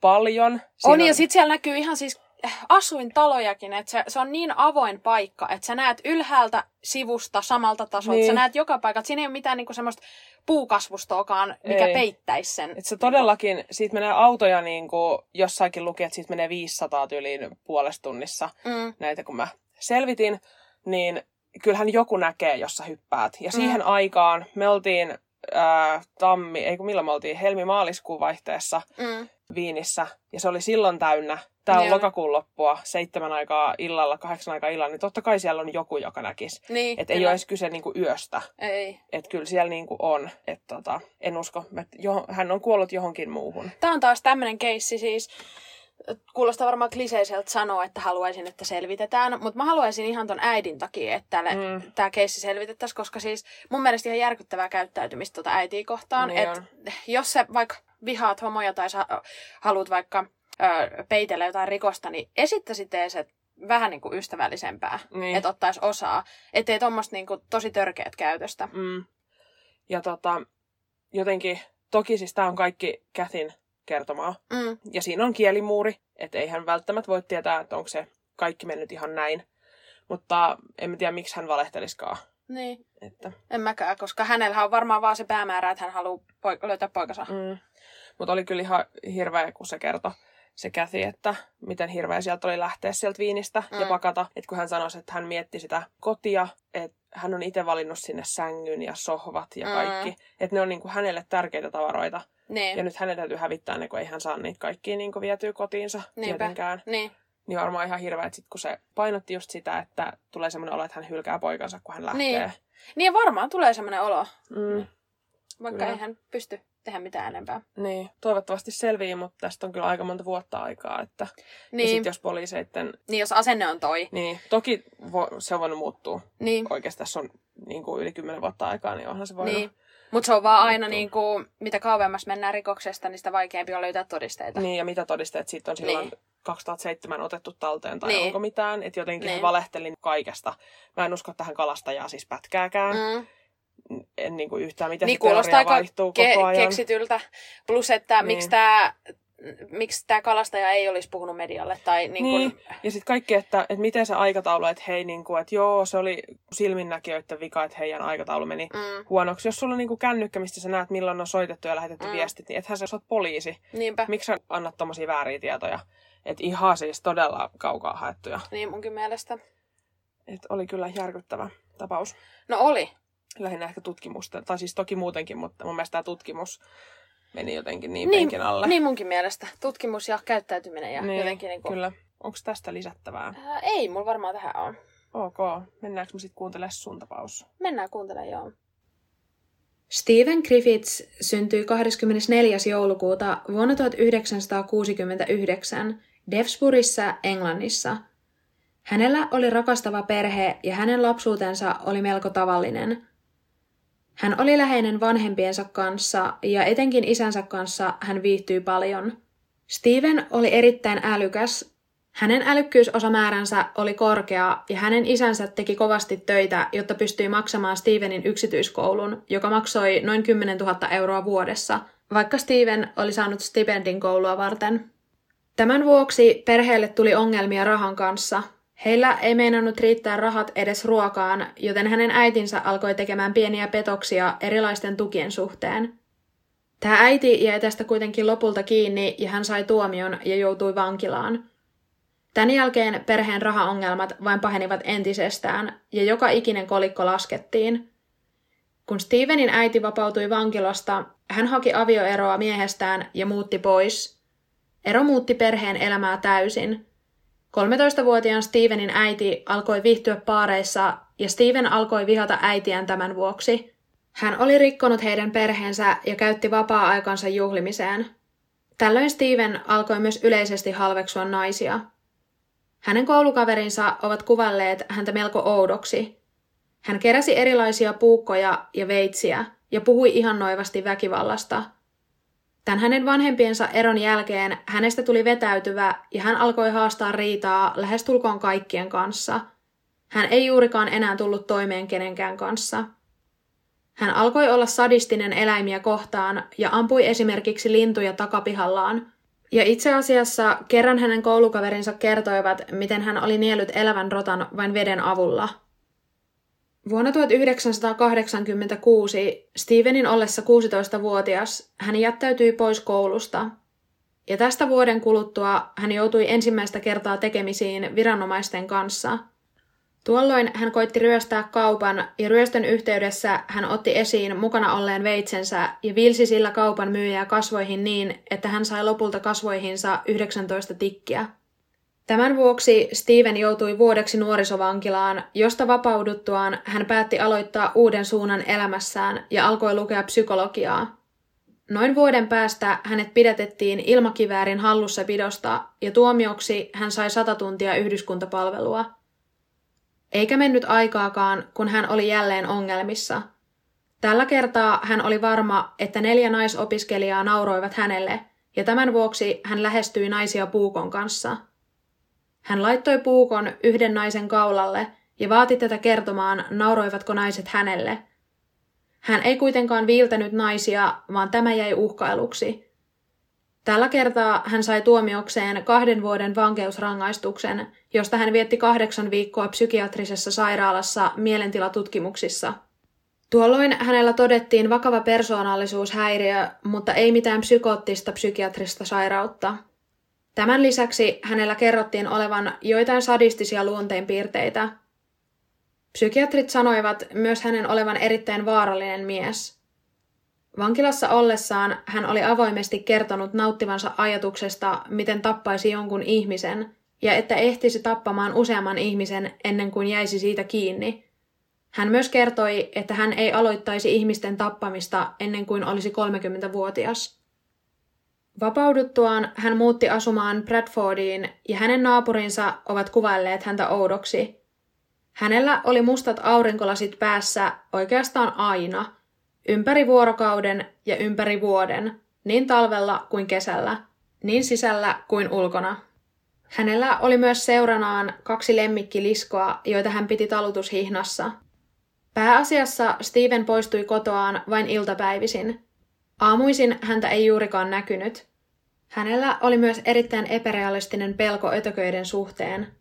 paljon. Siinä on, on, ja sitten siellä näkyy ihan siis asuintalojakin, että se, se on niin avoin paikka, että sä näet ylhäältä sivusta samalta tasolta, niin. Sä näet joka paikalta. Siinä ei ole mitään niinku semmoista puukasvustoakaan, mikä Ei. peittäisi sen. Et se todellakin, siitä menee autoja niin kuin jossakin luki, että siitä menee 500 tyyliin puolesta tunnissa. Mm. Näitä kun mä selvitin, niin kyllähän joku näkee, jos sä hyppäät. Ja siihen aikaan me oltiin ää, tammi, ei kun milloin me oltiin, helmi-maaliskuun vaihteessa Mm. Viinissä. Ja se oli silloin täynnä. Tämä on Niin lokakuun loppua, seitsemän aikaa illalla, kahdeksan aikaa illalla, niin totta kai siellä on joku, joka näkisi. Niin, Että ei ole edes kyse niinku yöstä. Ei. Että kyllä siellä niinku on. Et tota, en usko, että jo, hän on kuollut johonkin muuhun. Tämä on taas tämmöinen keissi siis, kuulostaa varmaan kliseiseltä sanoa, että haluaisin, että selvitetään, mutta mä haluaisin ihan ton äidin takia, että mm. Tämä keissi selvitettäisiin, koska siis mun mielestä ihan järkyttävää käyttäytymistä tuota äitiä kohtaan, Niin että jos sä vaikka vihaat homoja tai sä haluat vaikka ö, peitellä jotain rikosta, niin esittäisit ees, että vähän niin kuin ystävällisempää, Niin. että ottaisi osaa, ettei tuommoista niin kuin tosi törkeät käytöstä. Mm. Ja tota, jotenkin, toki siis tämä on kaikki Kätin kertomaa. Mm, Ja siinä on kielimuuri, että ei hän välttämättä voi tietää, että onko se kaikki mennyt ihan näin. Mutta en mä tiedä, miksi hän valehtelisikaan. niin, Että, en mäkään, koska hänellä on varmaan vaan se päämäärä, että hän haluaa poik- löytää poikansa. mm. Mutta oli kyllä ihan hirveä, kun se kertoi se käthi, että miten hirveä sieltä oli lähteä sieltä viinistä mm. ja Mm. pakata. Että kun hän sanoi, että hän mietti sitä kotia, että hän on itse valinnut sinne sängyn ja sohvat ja Mm. kaikki. Että ne on niinku hänelle tärkeitä tavaroita. Niin, Ja nyt hänen täytyy hävittää ne, kun ei hän saa niitä kaikkia niinku vietyä kotiinsa Niinpä. tietenkään. niin, Niin varmaan ihan hirveä, että sit kun se painotti just sitä, että tulee semmoinen olo, että hän hylkää poikansa, kun hän lähtee. Niin. niin ja varmaan tulee semmoinen olo, Mm, vaikka Kyllä. ei hän pysty tehdä mitään enempää. niin. Toivottavasti selvii, mutta tästä on kyllä aika monta vuotta aikaa. Että... Ja Niin, sitten jos poliiseitten... niin jos asenne on toi, Niin, toki vo... se on voinut muuttua. niin, Oikeasti tässä on niin kuin yli kymmenen vuotta aikaa, niin onhan se voinut... niin. Mutta se on vaan aina niin kuin, mitä kauemmas mennään rikoksesta, niin sitä vaikeampi on löytää todisteita. Niin, ja mitä todisteet siitä on silloin Niin. 2007 otettu talteen tai Niin. onko mitään. Että jotenkin Niin. valehtelin kaikesta. Mä en usko tähän kalastajaa siis pätkääkään. Mm. En niin kuin yhtään, miten Niin se teoria kuulostaa vaihtuu koko ke- ajan. keksityltä. Plus, että Niin. miksi tämä miksi tämä kalastaja ei olisi puhunut medialle. Tai niin kuin, Niin. Ja sitten kaikki, että, että miten se aikataulu, että hei, niin kuin, että joo, se oli silminnäkijöiden vika, että heidän aikataulu meni Mm, huonoksi. Jos sulla on niin kuin kännykkä, mistä sä näet, milloin on soitettu ja lähetetty Mm. mm. viestit, niin ethän sä oot poliisi. niinpä. Miksi sä annat tommosia vääriä tietoja? Että ihan siis todella kaukaa haettuja. Niin munkin mielestä. Et oli kyllä järkyttävä tapaus. No oli. Lähinnä ehkä tutkimusta, tai siis toki muutenkin, mutta mun mielestä tämä tutkimus meni jotenkin niin, Niin, penkin alle. Niin munkin mielestä. Tutkimus ja käyttäytyminen ja Niin, jotenkin niin kuin... Kyllä. Onko tästä lisättävää? Ää, ei, mulla varmaan tähän on. Ok. Mennäänkö me sitten kuuntelemaan sun tapaus? Mennään kuuntelemaan, joo. Stephen Griffiths syntyi 24. joulukuuta vuonna 1969 Devsburissa, Englannissa. Hänellä oli rakastava perhe ja hänen lapsuutensa oli melko tavallinen. Hän oli läheinen vanhempiensa kanssa ja etenkin isänsä kanssa hän viihtyi paljon. Steven oli erittäin älykäs. Hänen älykkyysosamääränsä oli korkea ja hänen isänsä teki kovasti töitä, jotta pystyi maksamaan Stevenin yksityiskoulun, joka maksoi noin 10 000 euroa vuodessa, vaikka Steven oli saanut stipendin koulua varten. Tämän vuoksi perheelle tuli ongelmia rahan kanssa. Heillä ei meinannut riittää rahat edes ruokaan, joten hänen äitinsä alkoi tekemään pieniä petoksia erilaisten tukien suhteen. Tämä äiti jäi tästä kuitenkin lopulta kiinni ja hän sai tuomion ja joutui vankilaan. Tämän jälkeen perheen rahaongelmat vain pahenivat entisestään ja joka ikinen kolikko laskettiin. Kun Stevenin äiti vapautui vankilasta, hän haki avioeroa miehestään ja muutti pois. Ero muutti perheen elämää täysin. 13-vuotiaan Stevenin äiti alkoi viihtyä paareissa ja Steven alkoi vihata äitiään tämän vuoksi. Hän oli rikkonut heidän perheensä ja käytti vapaa-aikansa juhlimiseen. Tällöin Steven alkoi myös yleisesti halveksua naisia. Hänen koulukaverinsa ovat kuvalleet häntä melko oudoksi. Hän keräsi erilaisia puukkoja ja veitsiä ja puhui ihannoivasti väkivallasta. Tämän hänen vanhempiensa eron jälkeen hänestä tuli vetäytyvä ja hän alkoi haastaa riitaa lähestulkoon kaikkien kanssa. Hän ei juurikaan enää tullut toimeen kenenkään kanssa. Hän alkoi olla sadistinen eläimiä kohtaan ja ampui esimerkiksi lintuja takapihallaan. Ja itse asiassa kerran hänen koulukaverinsa kertoivat, miten hän oli nielut elävän rotan vain veden avulla. Vuonna 1986 Stevenin ollessa 16-vuotias hän jättäytyi pois koulusta. Ja tästä vuoden kuluttua hän joutui ensimmäistä kertaa tekemisiin viranomaisten kanssa – Tuolloin hän koitti ryöstää kaupan ja ryöstön yhteydessä hän otti esiin mukana olleen veitsensä ja vilsi sillä kaupan myyjää kasvoihin niin, että hän sai lopulta kasvoihinsa 19 tikkiä. Tämän vuoksi Steven joutui vuodeksi nuorisovankilaan, josta vapauduttuaan hän päätti aloittaa uuden suunnan elämässään ja alkoi lukea psykologiaa. Noin vuoden päästä hänet pidätettiin ilmakiväärin hallussapidosta ja tuomioksi hän sai sata tuntia yhdyskuntapalvelua – eikä mennyt aikaakaan, kun hän oli jälleen ongelmissa. Tällä kertaa hän oli varma, että neljä naisopiskelijaa nauroivat hänelle, ja tämän vuoksi hän lähestyi naisia puukon kanssa. Hän laittoi puukon yhden naisen kaulalle ja vaati tätä kertomaan, nauroivatko naiset hänelle. Hän ei kuitenkaan viiltänyt naisia, vaan tämä jäi uhkailuksi – Tällä kertaa hän sai tuomiokseen kahden vuoden vankeusrangaistuksen, josta hän vietti kahdeksan viikkoa psykiatrisessa sairaalassa mielentilatutkimuksissa. Tuolloin hänellä todettiin vakava persoonallisuushäiriö, mutta ei mitään psykoottista psykiatrista sairautta. Tämän lisäksi hänellä kerrottiin olevan joitain sadistisia luonteenpiirteitä. Psykiatrit sanoivat myös hänen olevan erittäin vaarallinen mies – Vankilassa ollessaan hän oli avoimesti kertonut nauttivansa ajatuksesta, miten tappaisi jonkun ihmisen, ja että ehtisi tappamaan useamman ihmisen ennen kuin jäisi siitä kiinni. Hän myös kertoi, että hän ei aloittaisi ihmisten tappamista ennen kuin olisi 30-vuotias. Vapauduttuaan hän muutti asumaan Bradfordiin ja hänen naapurinsa ovat kuvailleet häntä oudoksi. Hänellä oli mustat aurinkolasit päässä oikeastaan aina – Ympäri vuorokauden ja ympäri vuoden, niin talvella kuin kesällä, niin sisällä kuin ulkona. Hänellä oli myös seuranaan kaksi lemmikkiliskoa, joita hän piti talutushihnassa. Pääasiassa Steven poistui kotoaan vain iltapäivisin. Aamuisin häntä ei juurikaan näkynyt. Hänellä oli myös erittäin epärealistinen pelko ötököiden suhteen –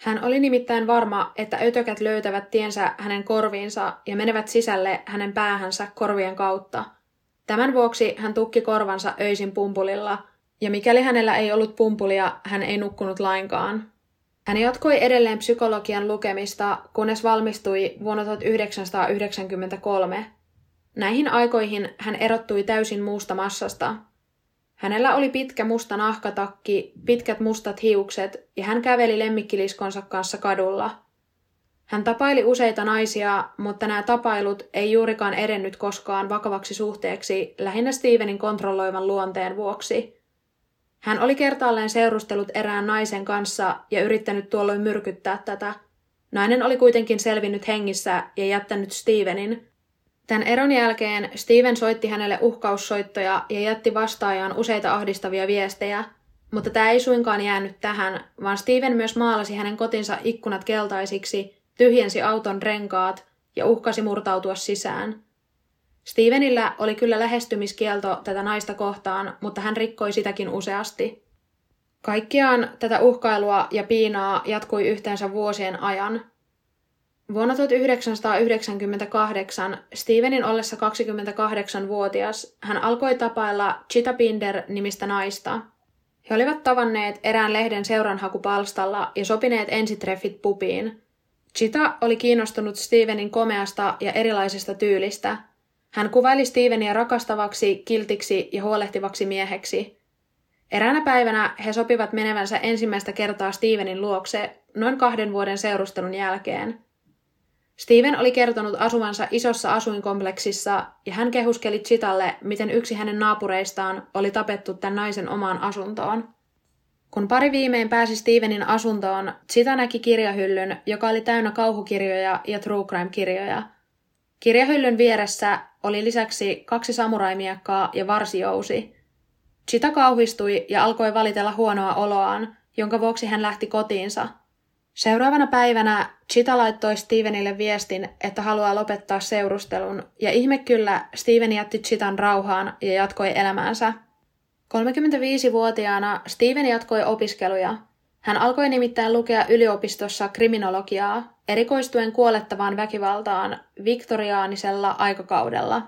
hän oli nimittäin varma, että ötökät löytävät tiensä hänen korviinsa ja menevät sisälle hänen päähänsä korvien kautta. Tämän vuoksi hän tukki korvansa öisin pumpulilla, ja mikäli hänellä ei ollut pumpulia, hän ei nukkunut lainkaan. Hän jatkoi edelleen psykologian lukemista, kunnes valmistui vuonna 1993. Näihin aikoihin hän erottui täysin muusta massasta – Hänellä oli pitkä musta nahkatakki, pitkät mustat hiukset ja hän käveli lemmikkiliskonsa kanssa kadulla. Hän tapaili useita naisia, mutta nämä tapailut ei juurikaan edennyt koskaan vakavaksi suhteeksi lähinnä Stevenin kontrolloivan luonteen vuoksi. Hän oli kertaalleen seurustellut erään naisen kanssa ja yrittänyt tuolloin myrkyttää tätä. Nainen oli kuitenkin selvinnyt hengissä ja jättänyt Stevenin, Tämän eron jälkeen Steven soitti hänelle uhkaussoittoja ja jätti vastaajaan useita ahdistavia viestejä, mutta tämä ei suinkaan jäänyt tähän, vaan Steven myös maalasi hänen kotinsa ikkunat keltaisiksi, tyhjensi auton renkaat ja uhkasi murtautua sisään. Stevenillä oli kyllä lähestymiskielto tätä naista kohtaan, mutta hän rikkoi sitäkin useasti. Kaikkiaan tätä uhkailua ja piinaa jatkui yhteensä vuosien ajan – Vuonna 1998 Stevenin ollessa 28-vuotias hän alkoi tapailla Chita Pinder-nimistä naista. He olivat tavanneet erään lehden seuranhakupalstalla ja sopineet ensitreffit pupiin. Chita oli kiinnostunut Stevenin komeasta ja erilaisesta tyylistä. Hän kuvaili Stevenia rakastavaksi, kiltiksi ja huolehtivaksi mieheksi. Eräänä päivänä he sopivat menevänsä ensimmäistä kertaa Stevenin luokse noin kahden vuoden seurustelun jälkeen – Steven oli kertonut asuvansa isossa asuinkompleksissa ja hän kehuskeli Chitalle, miten yksi hänen naapureistaan oli tapettu tämän naisen omaan asuntoon. Kun pari viimein pääsi Stevenin asuntoon, Chita näki kirjahyllyn, joka oli täynnä kauhukirjoja ja true crime-kirjoja. Kirjahyllyn vieressä oli lisäksi kaksi samuraimiekkaa ja varsijousi. Chita kauhistui ja alkoi valitella huonoa oloaan, jonka vuoksi hän lähti kotiinsa – Seuraavana päivänä Chita laittoi Stevenille viestin, että haluaa lopettaa seurustelun, ja ihme kyllä Steven jätti Chitan rauhaan ja jatkoi elämäänsä. 35-vuotiaana Steven jatkoi opiskeluja. Hän alkoi nimittäin lukea yliopistossa kriminologiaa, erikoistuen kuolettavaan väkivaltaan viktoriaanisella aikakaudella.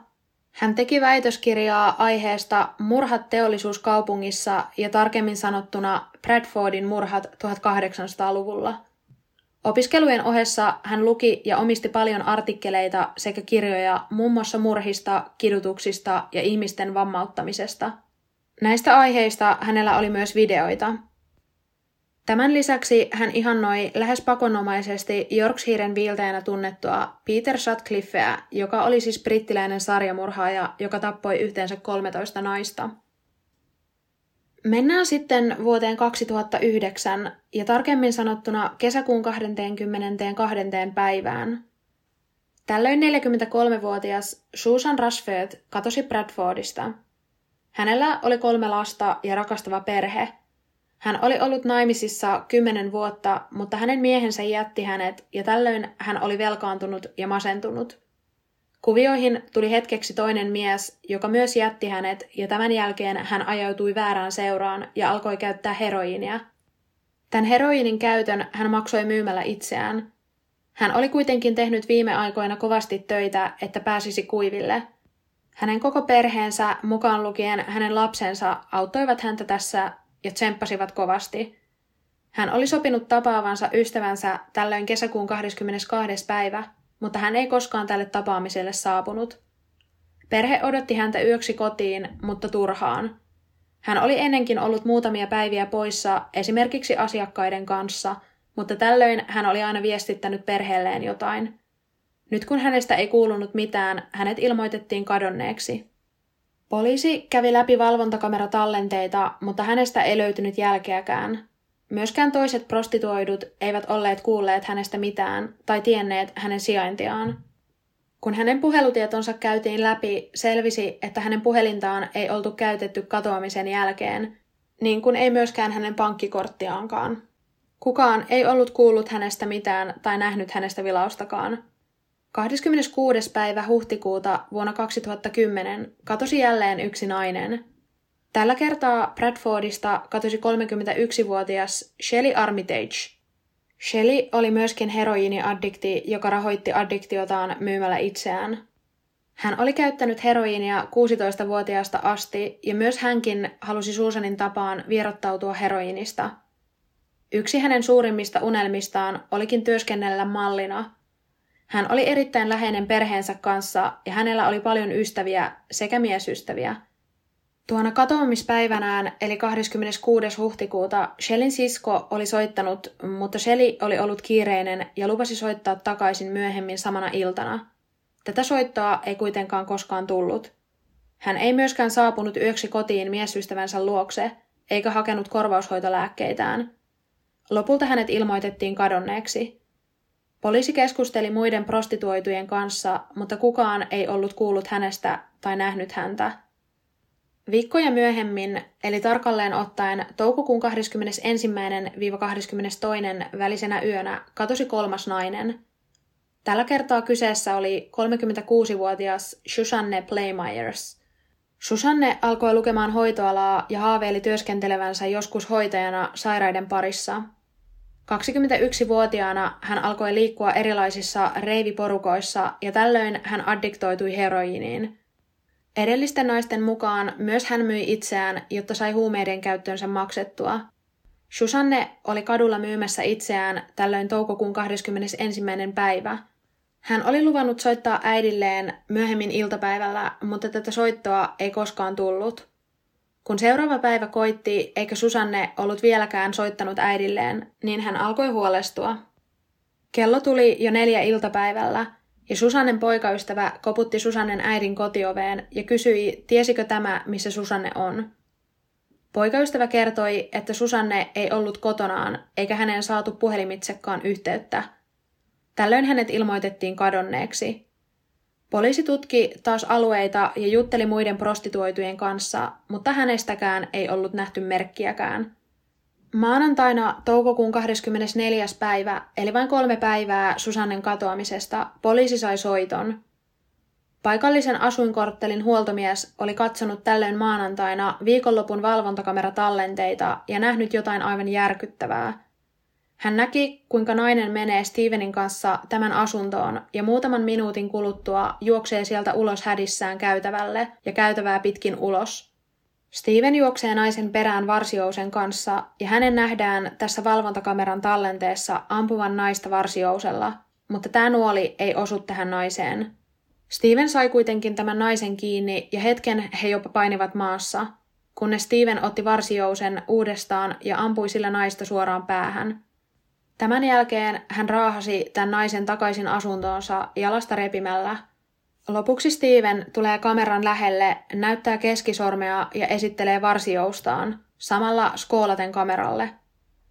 Hän teki väitöskirjaa aiheesta Murhat teollisuuskaupungissa ja tarkemmin sanottuna Bradfordin murhat 1800-luvulla. Opiskelujen ohessa hän luki ja omisti paljon artikkeleita sekä kirjoja muun muassa murhista, kidutuksista ja ihmisten vammauttamisesta. Näistä aiheista hänellä oli myös videoita. Tämän lisäksi hän ihannoi lähes pakonomaisesti Yorkshiren viiltäjänä tunnettua Peter Sutcliffeä, joka oli siis brittiläinen sarjamurhaaja, joka tappoi yhteensä 13 naista. Mennään sitten vuoteen 2009 ja tarkemmin sanottuna kesäkuun 22. päivään. Tällöin 43-vuotias Susan Rashford katosi Bradfordista. Hänellä oli kolme lasta ja rakastava perhe. Hän oli ollut naimisissa kymmenen vuotta, mutta hänen miehensä jätti hänet ja tällöin hän oli velkaantunut ja masentunut. Kuvioihin tuli hetkeksi toinen mies, joka myös jätti hänet, ja tämän jälkeen hän ajautui väärään seuraan ja alkoi käyttää heroiinia. Tämän heroiinin käytön hän maksoi myymällä itseään. Hän oli kuitenkin tehnyt viime aikoina kovasti töitä, että pääsisi kuiville. Hänen koko perheensä, mukaan lukien hänen lapsensa, auttoivat häntä tässä ja tsemppasivat kovasti. Hän oli sopinut tapaavansa ystävänsä tällöin kesäkuun 22. päivä, mutta hän ei koskaan tälle tapaamiselle saapunut. Perhe odotti häntä yöksi kotiin, mutta turhaan. Hän oli ennenkin ollut muutamia päiviä poissa esimerkiksi asiakkaiden kanssa, mutta tällöin hän oli aina viestittänyt perheelleen jotain. Nyt kun hänestä ei kuulunut mitään, hänet ilmoitettiin kadonneeksi. Poliisi kävi läpi valvontakameratallenteita, mutta hänestä ei löytynyt jälkeäkään. Myöskään toiset prostituoidut eivät olleet kuulleet hänestä mitään tai tienneet hänen sijaintiaan. Kun hänen puhelutietonsa käytiin läpi, selvisi, että hänen puhelintaan ei oltu käytetty katoamisen jälkeen, niin kuin ei myöskään hänen pankkikorttiaankaan. Kukaan ei ollut kuullut hänestä mitään tai nähnyt hänestä vilaustakaan. 26. päivä huhtikuuta vuonna 2010 katosi jälleen yksi nainen – Tällä kertaa Bradfordista katosi 31-vuotias Shelly Armitage. Shelly oli myöskin heroiiniaddikti, joka rahoitti addiktiotaan myymällä itseään. Hän oli käyttänyt heroiinia 16-vuotiaasta asti ja myös hänkin halusi Susanin tapaan vierottautua heroiinista. Yksi hänen suurimmista unelmistaan olikin työskennellä mallina. Hän oli erittäin läheinen perheensä kanssa ja hänellä oli paljon ystäviä sekä miesystäviä – Tuona katoamispäivänään, eli 26. huhtikuuta, Shellin sisko oli soittanut, mutta Shelly oli ollut kiireinen ja lupasi soittaa takaisin myöhemmin samana iltana. Tätä soittoa ei kuitenkaan koskaan tullut. Hän ei myöskään saapunut yöksi kotiin miesystävänsä luokse, eikä hakenut korvaushoitolääkkeitään. Lopulta hänet ilmoitettiin kadonneeksi. Poliisi keskusteli muiden prostituoitujen kanssa, mutta kukaan ei ollut kuullut hänestä tai nähnyt häntä. Viikkoja myöhemmin, eli tarkalleen ottaen toukokuun 21.–22. välisenä yönä, katosi kolmas nainen. Tällä kertaa kyseessä oli 36-vuotias Susanne Playmyers. Susanne alkoi lukemaan hoitoalaa ja haaveili työskentelevänsä joskus hoitajana sairaiden parissa. 21-vuotiaana hän alkoi liikkua erilaisissa reiviporukoissa ja tällöin hän addiktoitui heroiiniin – Edellisten naisten mukaan myös hän myi itseään, jotta sai huumeiden käyttöönsä maksettua. Susanne oli kadulla myymässä itseään tällöin toukokuun 21. päivä. Hän oli luvannut soittaa äidilleen myöhemmin iltapäivällä, mutta tätä soittoa ei koskaan tullut. Kun seuraava päivä koitti eikä Susanne ollut vieläkään soittanut äidilleen, niin hän alkoi huolestua. Kello tuli jo neljä iltapäivällä – ja Susannen poikaystävä koputti Susannen äidin kotioveen ja kysyi, tiesikö tämä, missä Susanne on. Poikaystävä kertoi, että Susanne ei ollut kotonaan, eikä häneen saatu puhelimitsekaan yhteyttä. Tällöin hänet ilmoitettiin kadonneeksi. Poliisi tutki taas alueita ja jutteli muiden prostituoitujen kanssa, mutta hänestäkään ei ollut nähty merkkiäkään. Maanantaina toukokuun 24. päivä, eli vain kolme päivää Susannen katoamisesta, poliisi sai soiton. Paikallisen asuinkorttelin huoltomies oli katsonut tällöin maanantaina viikonlopun valvontakameratallenteita ja nähnyt jotain aivan järkyttävää. Hän näki, kuinka nainen menee Stevenin kanssa tämän asuntoon ja muutaman minuutin kuluttua juoksee sieltä ulos hädissään käytävälle ja käytävää pitkin ulos. Steven juoksee naisen perään varsiousen kanssa ja hänen nähdään tässä valvontakameran tallenteessa ampuvan naista varsiousella, mutta tämä nuoli ei osu tähän naiseen. Steven sai kuitenkin tämän naisen kiinni ja hetken he jopa painivat maassa, kunnes Steven otti varsijousen uudestaan ja ampui sillä naista suoraan päähän. Tämän jälkeen hän raahasi tämän naisen takaisin asuntoonsa jalasta repimällä. Lopuksi Steven tulee kameran lähelle, näyttää keskisormea ja esittelee varsijoustaan, samalla skoolaten kameralle.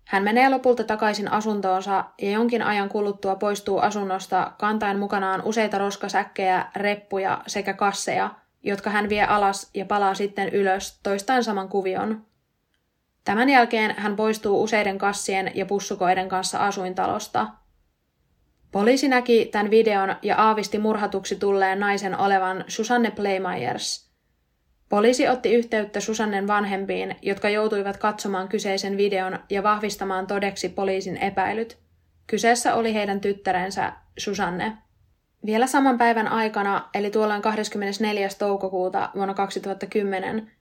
Hän menee lopulta takaisin asuntoonsa ja jonkin ajan kuluttua poistuu asunnosta kantaen mukanaan useita roskasäkkejä, reppuja sekä kasseja, jotka hän vie alas ja palaa sitten ylös toistain saman kuvion. Tämän jälkeen hän poistuu useiden kassien ja pussukoiden kanssa asuintalosta. Poliisi näki tämän videon ja aavisti murhatuksi tulleen naisen olevan Susanne Playmyers. Poliisi otti yhteyttä Susannen vanhempiin, jotka joutuivat katsomaan kyseisen videon ja vahvistamaan todeksi poliisin epäilyt. Kyseessä oli heidän tyttärensä Susanne. Vielä saman päivän aikana, eli tuolloin 24. toukokuuta vuonna 2010,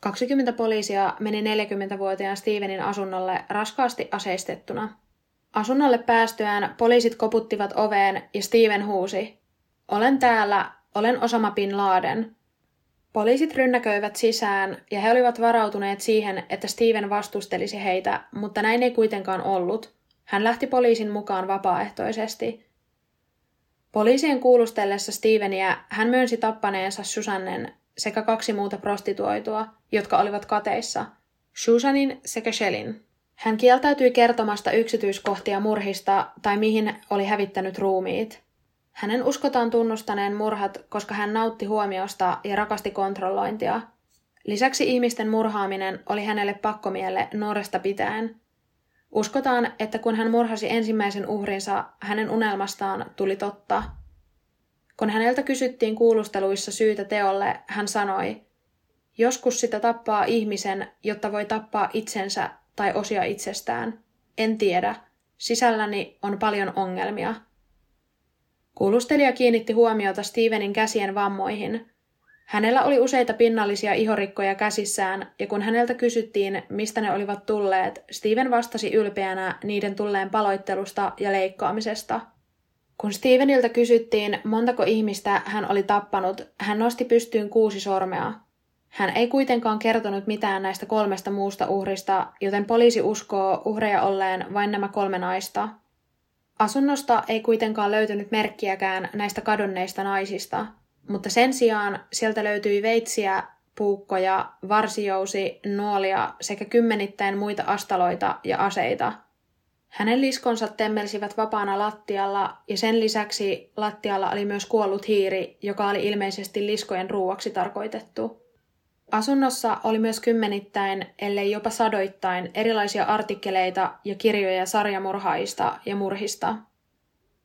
20 poliisia meni 40-vuotiaan Stevenin asunnolle raskaasti aseistettuna. Asunnolle päästyään poliisit koputtivat oveen ja Steven huusi, olen täällä, olen Osama Bin Laden. Poliisit rynnäköivät sisään ja he olivat varautuneet siihen, että Steven vastustelisi heitä, mutta näin ei kuitenkaan ollut. Hän lähti poliisin mukaan vapaaehtoisesti. Poliisien kuulustellessa Steveniä hän myönsi tappaneensa Susannen sekä kaksi muuta prostituoitua, jotka olivat kateissa, Susanin sekä Shelin. Hän kieltäytyi kertomasta yksityiskohtia murhista tai mihin oli hävittänyt ruumiit. Hänen uskotaan tunnustaneen murhat, koska hän nautti huomiosta ja rakasti kontrollointia. Lisäksi ihmisten murhaaminen oli hänelle pakkomielle nuoresta pitäen. Uskotaan, että kun hän murhasi ensimmäisen uhrinsa, hänen unelmastaan tuli totta. Kun häneltä kysyttiin kuulusteluissa syytä teolle, hän sanoi, joskus sitä tappaa ihmisen, jotta voi tappaa itsensä tai osia itsestään. En tiedä. Sisälläni on paljon ongelmia. Kuulustelija kiinnitti huomiota Stevenin käsien vammoihin. Hänellä oli useita pinnallisia ihorikkoja käsissään, ja kun häneltä kysyttiin, mistä ne olivat tulleet, Steven vastasi ylpeänä niiden tulleen paloittelusta ja leikkaamisesta – kun Steveniltä kysyttiin, montako ihmistä hän oli tappanut, hän nosti pystyyn kuusi sormea. Hän ei kuitenkaan kertonut mitään näistä kolmesta muusta uhrista, joten poliisi uskoo uhreja olleen vain nämä kolme naista. Asunnosta ei kuitenkaan löytynyt merkkiäkään näistä kadonneista naisista, mutta sen sijaan sieltä löytyi veitsiä, puukkoja, varsijousi, nuolia sekä kymmenittäin muita astaloita ja aseita – hänen liskonsa temmelsivät vapaana lattialla ja sen lisäksi lattialla oli myös kuollut hiiri, joka oli ilmeisesti liskojen ruuaksi tarkoitettu. Asunnossa oli myös kymmenittäin, ellei jopa sadoittain, erilaisia artikkeleita ja kirjoja sarjamurhaista ja murhista.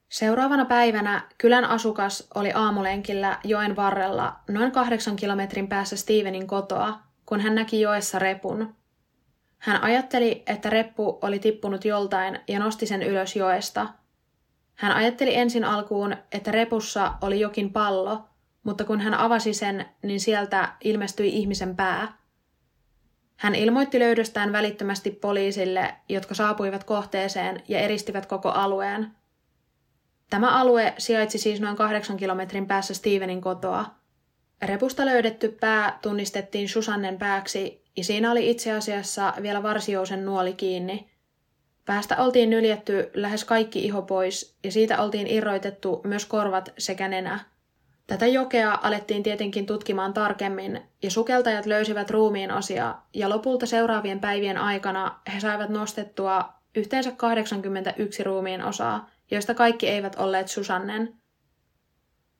Seuraavana päivänä kylän asukas oli aamulenkillä joen varrella noin kahdeksan kilometrin päässä Stevenin kotoa, kun hän näki joessa repun – hän ajatteli, että reppu oli tippunut joltain ja nosti sen ylös joesta. Hän ajatteli ensin alkuun, että repussa oli jokin pallo, mutta kun hän avasi sen, niin sieltä ilmestyi ihmisen pää. Hän ilmoitti löydöstään välittömästi poliisille, jotka saapuivat kohteeseen ja eristivät koko alueen. Tämä alue sijaitsi siis noin kahdeksan kilometrin päässä Stevenin kotoa. Repusta löydetty pää tunnistettiin Susannen pääksi ja siinä oli itse asiassa vielä varsiousen nuoli kiinni. Päästä oltiin nyljetty lähes kaikki iho pois ja siitä oltiin irroitettu myös korvat sekä nenä. Tätä jokea alettiin tietenkin tutkimaan tarkemmin ja sukeltajat löysivät ruumiin osia ja lopulta seuraavien päivien aikana he saivat nostettua yhteensä 81 ruumiin osaa, joista kaikki eivät olleet Susannen.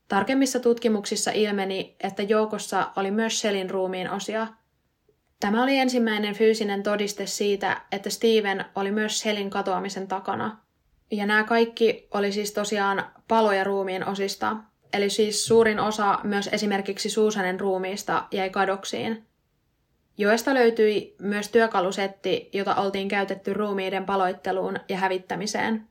Tarkemmissa tutkimuksissa ilmeni, että joukossa oli myös Shelin ruumiin osia – Tämä oli ensimmäinen fyysinen todiste siitä, että Steven oli myös Helin katoamisen takana. Ja nämä kaikki oli siis tosiaan paloja ruumiin osista. Eli siis suurin osa myös esimerkiksi Suusanen ruumiista jäi kadoksiin. Joesta löytyi myös työkalusetti, jota oltiin käytetty ruumiiden paloitteluun ja hävittämiseen.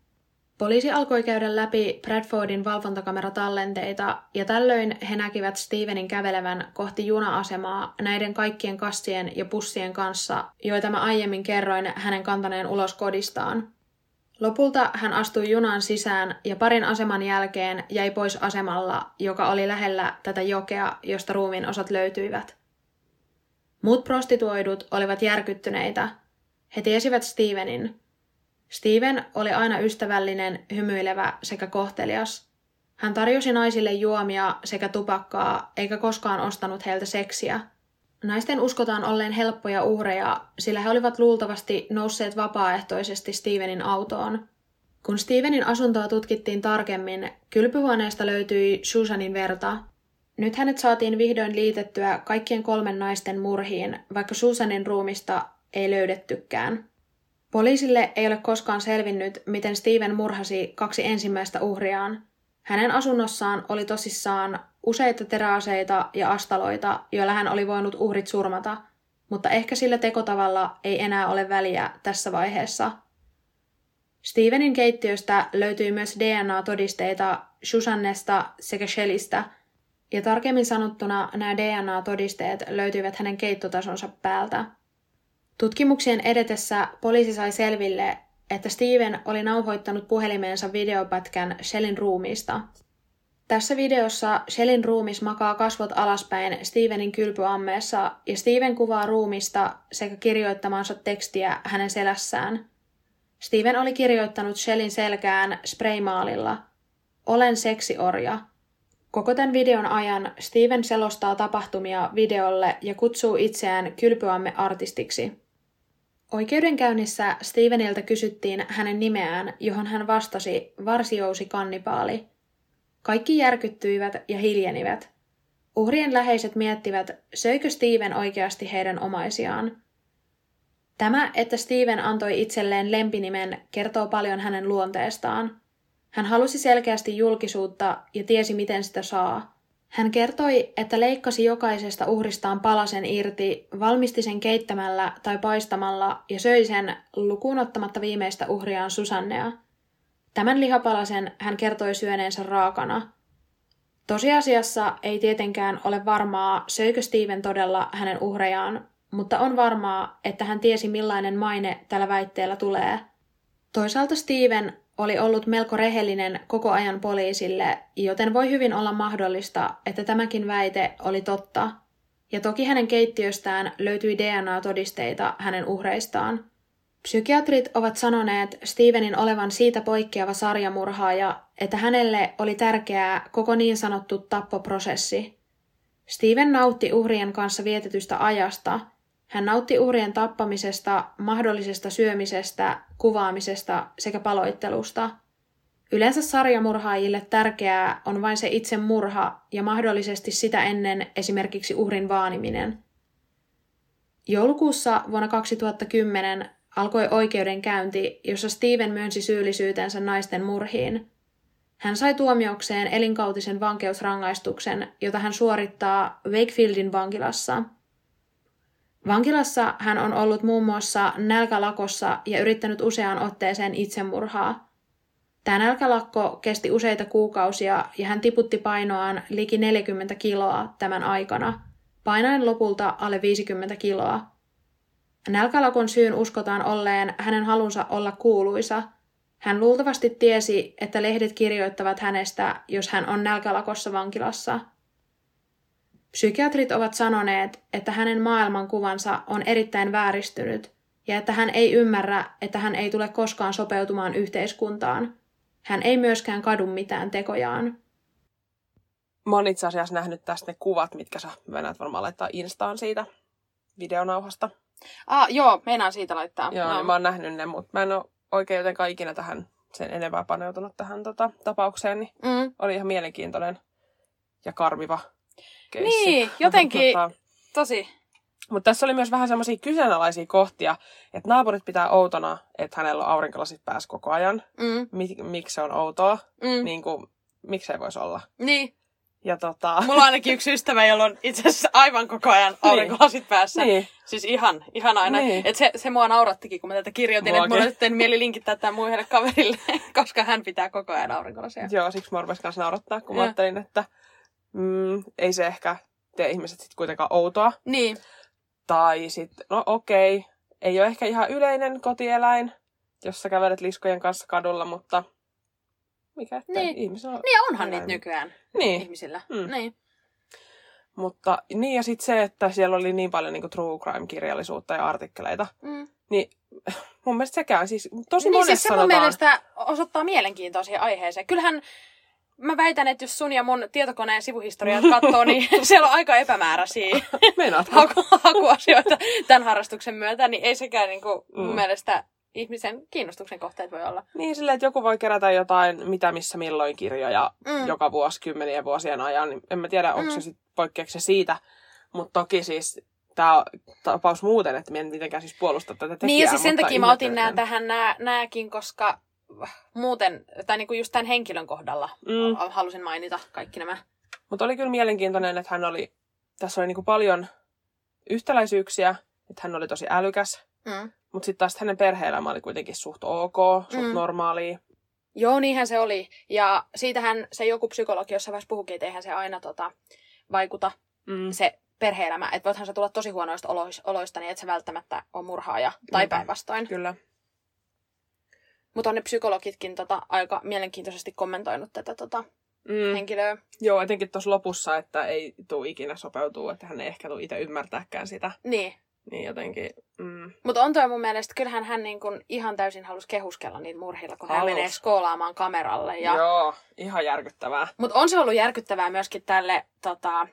Poliisi alkoi käydä läpi Bradfordin valvontakameratallenteita ja tällöin he näkivät Stevenin kävelevän kohti juna-asemaa näiden kaikkien kassien ja pussien kanssa, joita mä aiemmin kerroin hänen kantaneen ulos kodistaan. Lopulta hän astui junaan sisään ja parin aseman jälkeen jäi pois asemalla, joka oli lähellä tätä jokea, josta ruumiin osat löytyivät. Muut prostituoidut olivat järkyttyneitä. He tiesivät Stevenin. Steven oli aina ystävällinen, hymyilevä sekä kohtelias. Hän tarjosi naisille juomia sekä tupakkaa, eikä koskaan ostanut heiltä seksiä. Naisten uskotaan olleen helppoja uhreja, sillä he olivat luultavasti nousseet vapaaehtoisesti Stevenin autoon. Kun Stevenin asuntoa tutkittiin tarkemmin, kylpyhuoneesta löytyi Susanin verta. Nyt hänet saatiin vihdoin liitettyä kaikkien kolmen naisten murhiin, vaikka Susanin ruumista ei löydettykään. Poliisille ei ole koskaan selvinnyt, miten Steven murhasi kaksi ensimmäistä uhriaan. Hänen asunnossaan oli tosissaan useita teräaseita ja astaloita, joilla hän oli voinut uhrit surmata, mutta ehkä sillä tekotavalla ei enää ole väliä tässä vaiheessa. Stevenin keittiöstä löytyi myös DNA-todisteita Susannesta sekä Shellistä, ja tarkemmin sanottuna nämä DNA-todisteet löytyivät hänen keittotasonsa päältä. Tutkimuksien edetessä poliisi sai selville, että Steven oli nauhoittanut puhelimeensa videopätkän Shellin ruumiista. Tässä videossa Shellin ruumis makaa kasvot alaspäin Stevenin kylpyammeessa ja Steven kuvaa ruumista sekä kirjoittamansa tekstiä hänen selässään. Steven oli kirjoittanut Shellin selkään spraymaalilla. Olen seksiorja. Koko tämän videon ajan Steven selostaa tapahtumia videolle ja kutsuu itseään kylpyamme artistiksi. Oikeudenkäynnissä Steveniltä kysyttiin hänen nimeään, johon hän vastasi varsiousi kannipaali. Kaikki järkyttyivät ja hiljenivät. Uhrien läheiset miettivät, söikö Steven oikeasti heidän omaisiaan. Tämä, että Steven antoi itselleen lempinimen, kertoo paljon hänen luonteestaan. Hän halusi selkeästi julkisuutta ja tiesi, miten sitä saa. Hän kertoi, että leikkasi jokaisesta uhristaan palasen irti, valmisti sen keittämällä tai paistamalla ja söi sen lukuun ottamatta viimeistä uhriaan Susannea. Tämän lihapalasen hän kertoi syöneensä raakana. Tosiasiassa ei tietenkään ole varmaa, söikö Steven todella hänen uhrejaan, mutta on varmaa, että hän tiesi millainen maine tällä väitteellä tulee. Toisaalta Steven oli ollut melko rehellinen koko ajan poliisille, joten voi hyvin olla mahdollista, että tämäkin väite oli totta. Ja toki hänen keittiöstään löytyi DNA-todisteita hänen uhreistaan. Psykiatrit ovat sanoneet Stevenin olevan siitä poikkeava sarjamurhaaja, että hänelle oli tärkeää koko niin sanottu tappoprosessi. Steven nautti uhrien kanssa vietetystä ajasta – hän nautti uhrien tappamisesta, mahdollisesta syömisestä, kuvaamisesta sekä paloittelusta. Yleensä sarjamurhaajille tärkeää on vain se itse murha ja mahdollisesti sitä ennen esimerkiksi uhrin vaaniminen. Joulukuussa vuonna 2010 alkoi oikeudenkäynti, jossa Steven myönsi syyllisyytensä naisten murhiin. Hän sai tuomiokseen elinkautisen vankeusrangaistuksen, jota hän suorittaa Wakefieldin vankilassa – Vankilassa hän on ollut muun muassa nälkälakossa ja yrittänyt useaan otteeseen itsemurhaa. Tämä nälkälakko kesti useita kuukausia ja hän tiputti painoaan liki 40 kiloa tämän aikana, painaen lopulta alle 50 kiloa. Nälkälakon syyn uskotaan olleen hänen halunsa olla kuuluisa. Hän luultavasti tiesi, että lehdet kirjoittavat hänestä, jos hän on nälkälakossa vankilassa – Psykiatrit ovat sanoneet, että hänen maailmankuvansa on erittäin vääristynyt ja että hän ei ymmärrä, että hän ei tule koskaan sopeutumaan yhteiskuntaan. Hän ei myöskään kadu mitään tekojaan. Mä oon itse asiassa nähnyt tästä ne kuvat, mitkä sä venät varmaan laittaa Instaan siitä videonauhasta. Ah, joo, meinaan siitä laittaa. Joo, no. mä oon nähnyt ne, mutta mä en ole oikein jotenkaan ikinä tähän sen enempää paneutunut tähän tota, tapaukseen, niin mm. oli ihan mielenkiintoinen ja karmiva keissi. Niin, jotenkin tota, tosi. Mutta tässä oli myös vähän semmoisia kyseenalaisia kohtia, että naapurit pitää outona, että hänellä on aurinkolasit päässä koko ajan. Mm. Mik, miksi se on outoa? Mm. Niin kuin, miksi ei voisi olla? Niin. Ja tota... Mulla on ainakin yksi ystävä, jolla on itse asiassa aivan koko ajan aurinkolasit päässä. Niin. Siis ihan, ihan aina. Niin. Et se, se mua naurattikin, kun mä tätä kirjoitin, että mulla sitten mieli linkittää tämä muille kaverille, koska hän pitää koko ajan aurinkolasia. Joo, siksi mä rupesin kanssa naurattaa, kun mä Joo. ajattelin, että mm, ei se ehkä tee ihmiset sitten kuitenkaan outoa. Niin, Tai sitten, no okei, ei ole ehkä ihan yleinen kotieläin, jos sä kävelet liskojen kanssa kadulla, mutta mikä ettei, Niin. ihmisillä on. niin onhan eläimiä. niitä nykyään Niin, ihmisillä. Mm. Niin. mutta niin ja sitten se, että siellä oli niin paljon niinku true crime-kirjallisuutta ja artikkeleita, Mm. niin mun mielestä sekään siis tosi niin monessa siis se mun sanotaan. mielestä osoittaa mielenkiintoa siihen aiheeseen. Kyllähän mä väitän, että jos sun ja mun tietokoneen sivuhistoriat katsoo, niin siellä on aika epämääräisiä haku, hakuasioita tämän harrastuksen myötä, niin ei sekään niin kuin, mun Mm. mielestä ihmisen kiinnostuksen kohteet voi olla. Niin silleen, että joku voi kerätä jotain mitä missä milloin kirjoja Mm. joka vuosi kymmenien vuosien ajan, niin en mä tiedä, onko Mm. se sit se siitä. Mutta toki siis tämä tapaus muuten, että minä en mitenkään siis puolusta tätä tekijää. Niin ja siis sen takia mä otin nämä tähän nää, nääkin, koska muuten, tai niinku just tämän henkilön kohdalla Mm. halusin mainita kaikki nämä. Mutta oli kyllä mielenkiintoinen, että hän oli, tässä oli niinku paljon yhtäläisyyksiä, että hän oli tosi älykäs, Mm. mutta sitten taas hänen perhe-elämä oli kuitenkin suht ok, suht Mm. normaalia. Joo, niinhän se oli. Ja siitähän se joku psykologi jossain vaiheessa puhukin, että eihän se aina tota, vaikuta Mm. se perhe-elämä. Että voithan se tulla tosi huonoista olois- oloista, niin että se välttämättä on murhaaja tai Niinpä. päinvastoin. Kyllä. Mutta on ne psykologitkin tota, aika mielenkiintoisesti kommentoinut tätä tota, Mm. henkilöä. Joo, etenkin tuossa lopussa, että ei tule ikinä sopeutuu, että hän ei ehkä tule itse ymmärtääkään sitä. Niin. Niin jotenkin, mm, Mutta on toi mun mielestä, kyllähän hän niin kun ihan täysin halusi kehuskella niitä murhilla, kun hän Halus. menee skoolaamaan kameralle. Ja... joo, ihan järkyttävää. Mutta on se ollut järkyttävää myöskin tälle tota,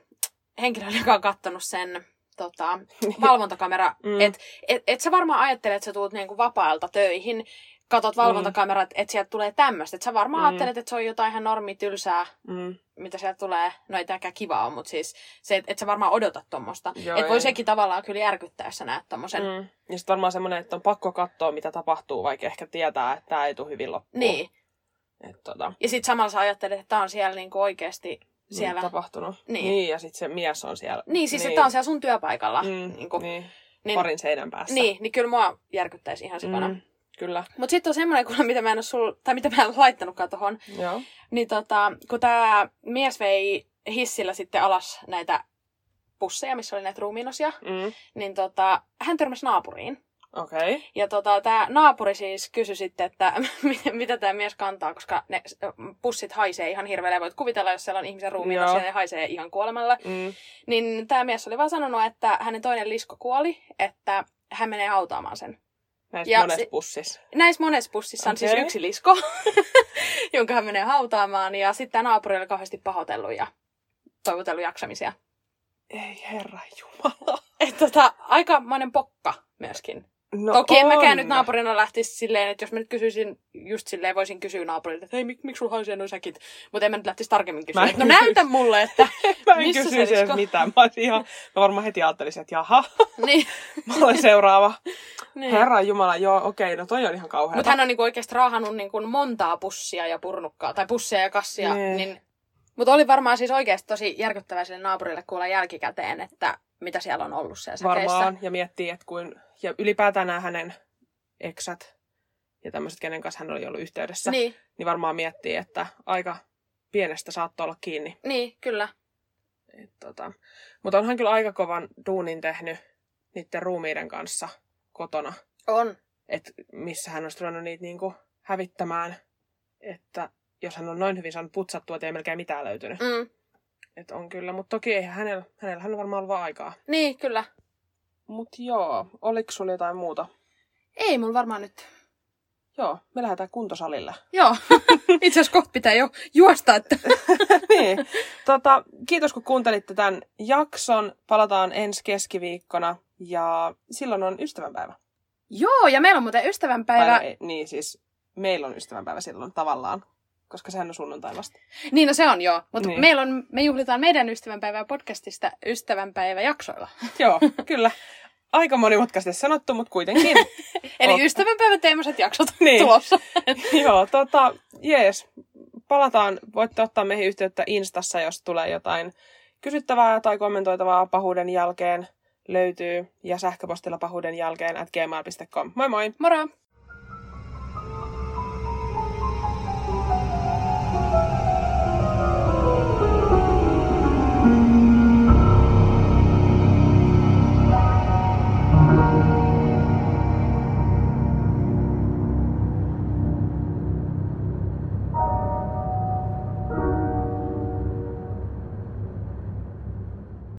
henkilölle, joka on kattonut sen tota, valvontakamera. Mm. mm. Et, et, sä varmaan ajattelet, että sä tulet niinku vapailta töihin, katot valvontakamerat, että sieltä tulee tämmöistä. Et sä varmaan Mm. mm. ajattelet, että se on jotain ihan normi tylsää, Mm. mitä sieltä tulee. No ei tämäkään kivaa ole, mutta siis se, että et sä varmaan odotat tuommoista. Että voi ei. sekin tavallaan kyllä järkyttää, jos sä näet tommosen. Mm. Mm. Ja sitten varmaan semmoinen, että on pakko katsoa, mitä tapahtuu, vaikka ehkä tietää, että tämä ei tule hyvin loppuun. Niin. Et, tota, Ja sitten samalla sä ajattelet, että tää on siellä niinku oikeasti siellä. siellä. tapahtunut. Niin. niin ja sitten se mies on siellä. Niin, siis niin. että tää on siellä sun työpaikalla. Mm, niinku, niin. niin, Parin seinän päässä. niin, niin kyllä mua järkyttäisi ihan sikana. Mm. Kyllä. Mutta sitten on semmoinen kuule, mitä mä en ole sul, tai mitä mä en laittanutkaan tohon. Joo. Niin tota, kun tämä mies vei hissillä sitten alas näitä pusseja, missä oli näitä ruumiinosia, Mm. niin tota, hän törmäsi naapuriin. Okei. Okay. Ja tota, tämä naapuri siis kysyi sitten, että mit- mitä tämä mies kantaa, koska ne pussit haisee ihan hirveellä. Voit kuvitella, jos siellä on ihmisen ruumiinosia, Joo. ne haisee ihan kuolemalle. Mm. Niin tämä mies oli vaan sanonut, että hänen toinen lisko kuoli, että hän menee hautaamaan sen. Näissä Ja monessa se- pussissa. Näissä monessa pussissa on siis Okei. yksi lisko, jonka hän menee hautaamaan. Ja sitten naapuri oli kauheasti pahoitellut ja toivotellut jaksamisia. Ei herra jumala. Että tota, aikamoinen pokka myöskin. No Toki en on. mäkään nyt naapurina lähtisi silleen, että jos mä nyt kysyisin just silleen, voisin kysyä naapurilta, että hei, mik, miksi sulla haisee noin säkit? Mutta en mä nyt lähtisi tarkemmin Mä kysyä. en että No kysy. näytä mulle, että Mä en missä kysyisi edes mitään. Mä, ihan, mä varmaan heti ajattelisin, että jaha, niin. mä olen seuraava. niin. Herra Jumala, joo, okei, no toi on ihan kauheata. Mutta hän on niinku oikeasti raahannut niinku montaa pussia ja purnukkaa, tai pussia ja kassia. Nee. Niin... Mutta oli varmaan siis oikeasti tosi järkyttävää sille naapurille kuulla jälkikäteen, että mitä siellä on ollut siellä säkeissä. Varmaan, ja miettii, että kuin, ja ylipäätään nämä hänen eksät ja tämmöiset, kenen kanssa hän oli ollut yhteydessä, Niin, niin varmaan miettii, että aika pienestä saattoi olla kiinni. niin, kyllä. Et, tota. Mutta onhan kyllä aika kovan duunin tehnyt niiden ruumiiden kanssa kotona, On. että missä hän olisi ruvennut niitä niinku hävittämään, että jos hän on noin hyvin saanut putsattua, ei melkein mitään löytynyt. Mm. Et on kyllä, mutta toki ei hänellä, hänellä hän on varmaan ollut vaan aikaa. Niin, kyllä. Mutta joo, oliko sulla jotain muuta? Ei mulla varmaan nyt. Joo, me lähdetään kuntosalille. Joo. Itse asiassa kohta pitää jo juosta, että... niin. tota, kiitos kun kuuntelitte tämän jakson. Palataan ensi keskiviikkona ja silloin on ystävänpäivä. Joo, ja meillä on muuten ystävänpäivä. Ei, niin siis meillä on ystävänpäivä silloin tavallaan, koska sehän on sunnuntai vasta. Niin, no se on joo. Mutta Niin. meillä on, me juhlitaan meidän ystävänpäivää podcastista ystävänpäiväjaksoilla. Joo, kyllä. Aika monimutkaisesti sanottu, mutta kuitenkin. Eli Ot- ystävänpäivän teemaiset jaksot Niin. tulossa. Joo, tota, jees. palataan. Voitte ottaa meihin yhteyttä Instassa, jos tulee jotain kysyttävää tai kommentoitavaa pahuuden jälkeen löytyy ja sähköpostilla pahuuden jälkeen at gmail.com. Moi moi! Moro!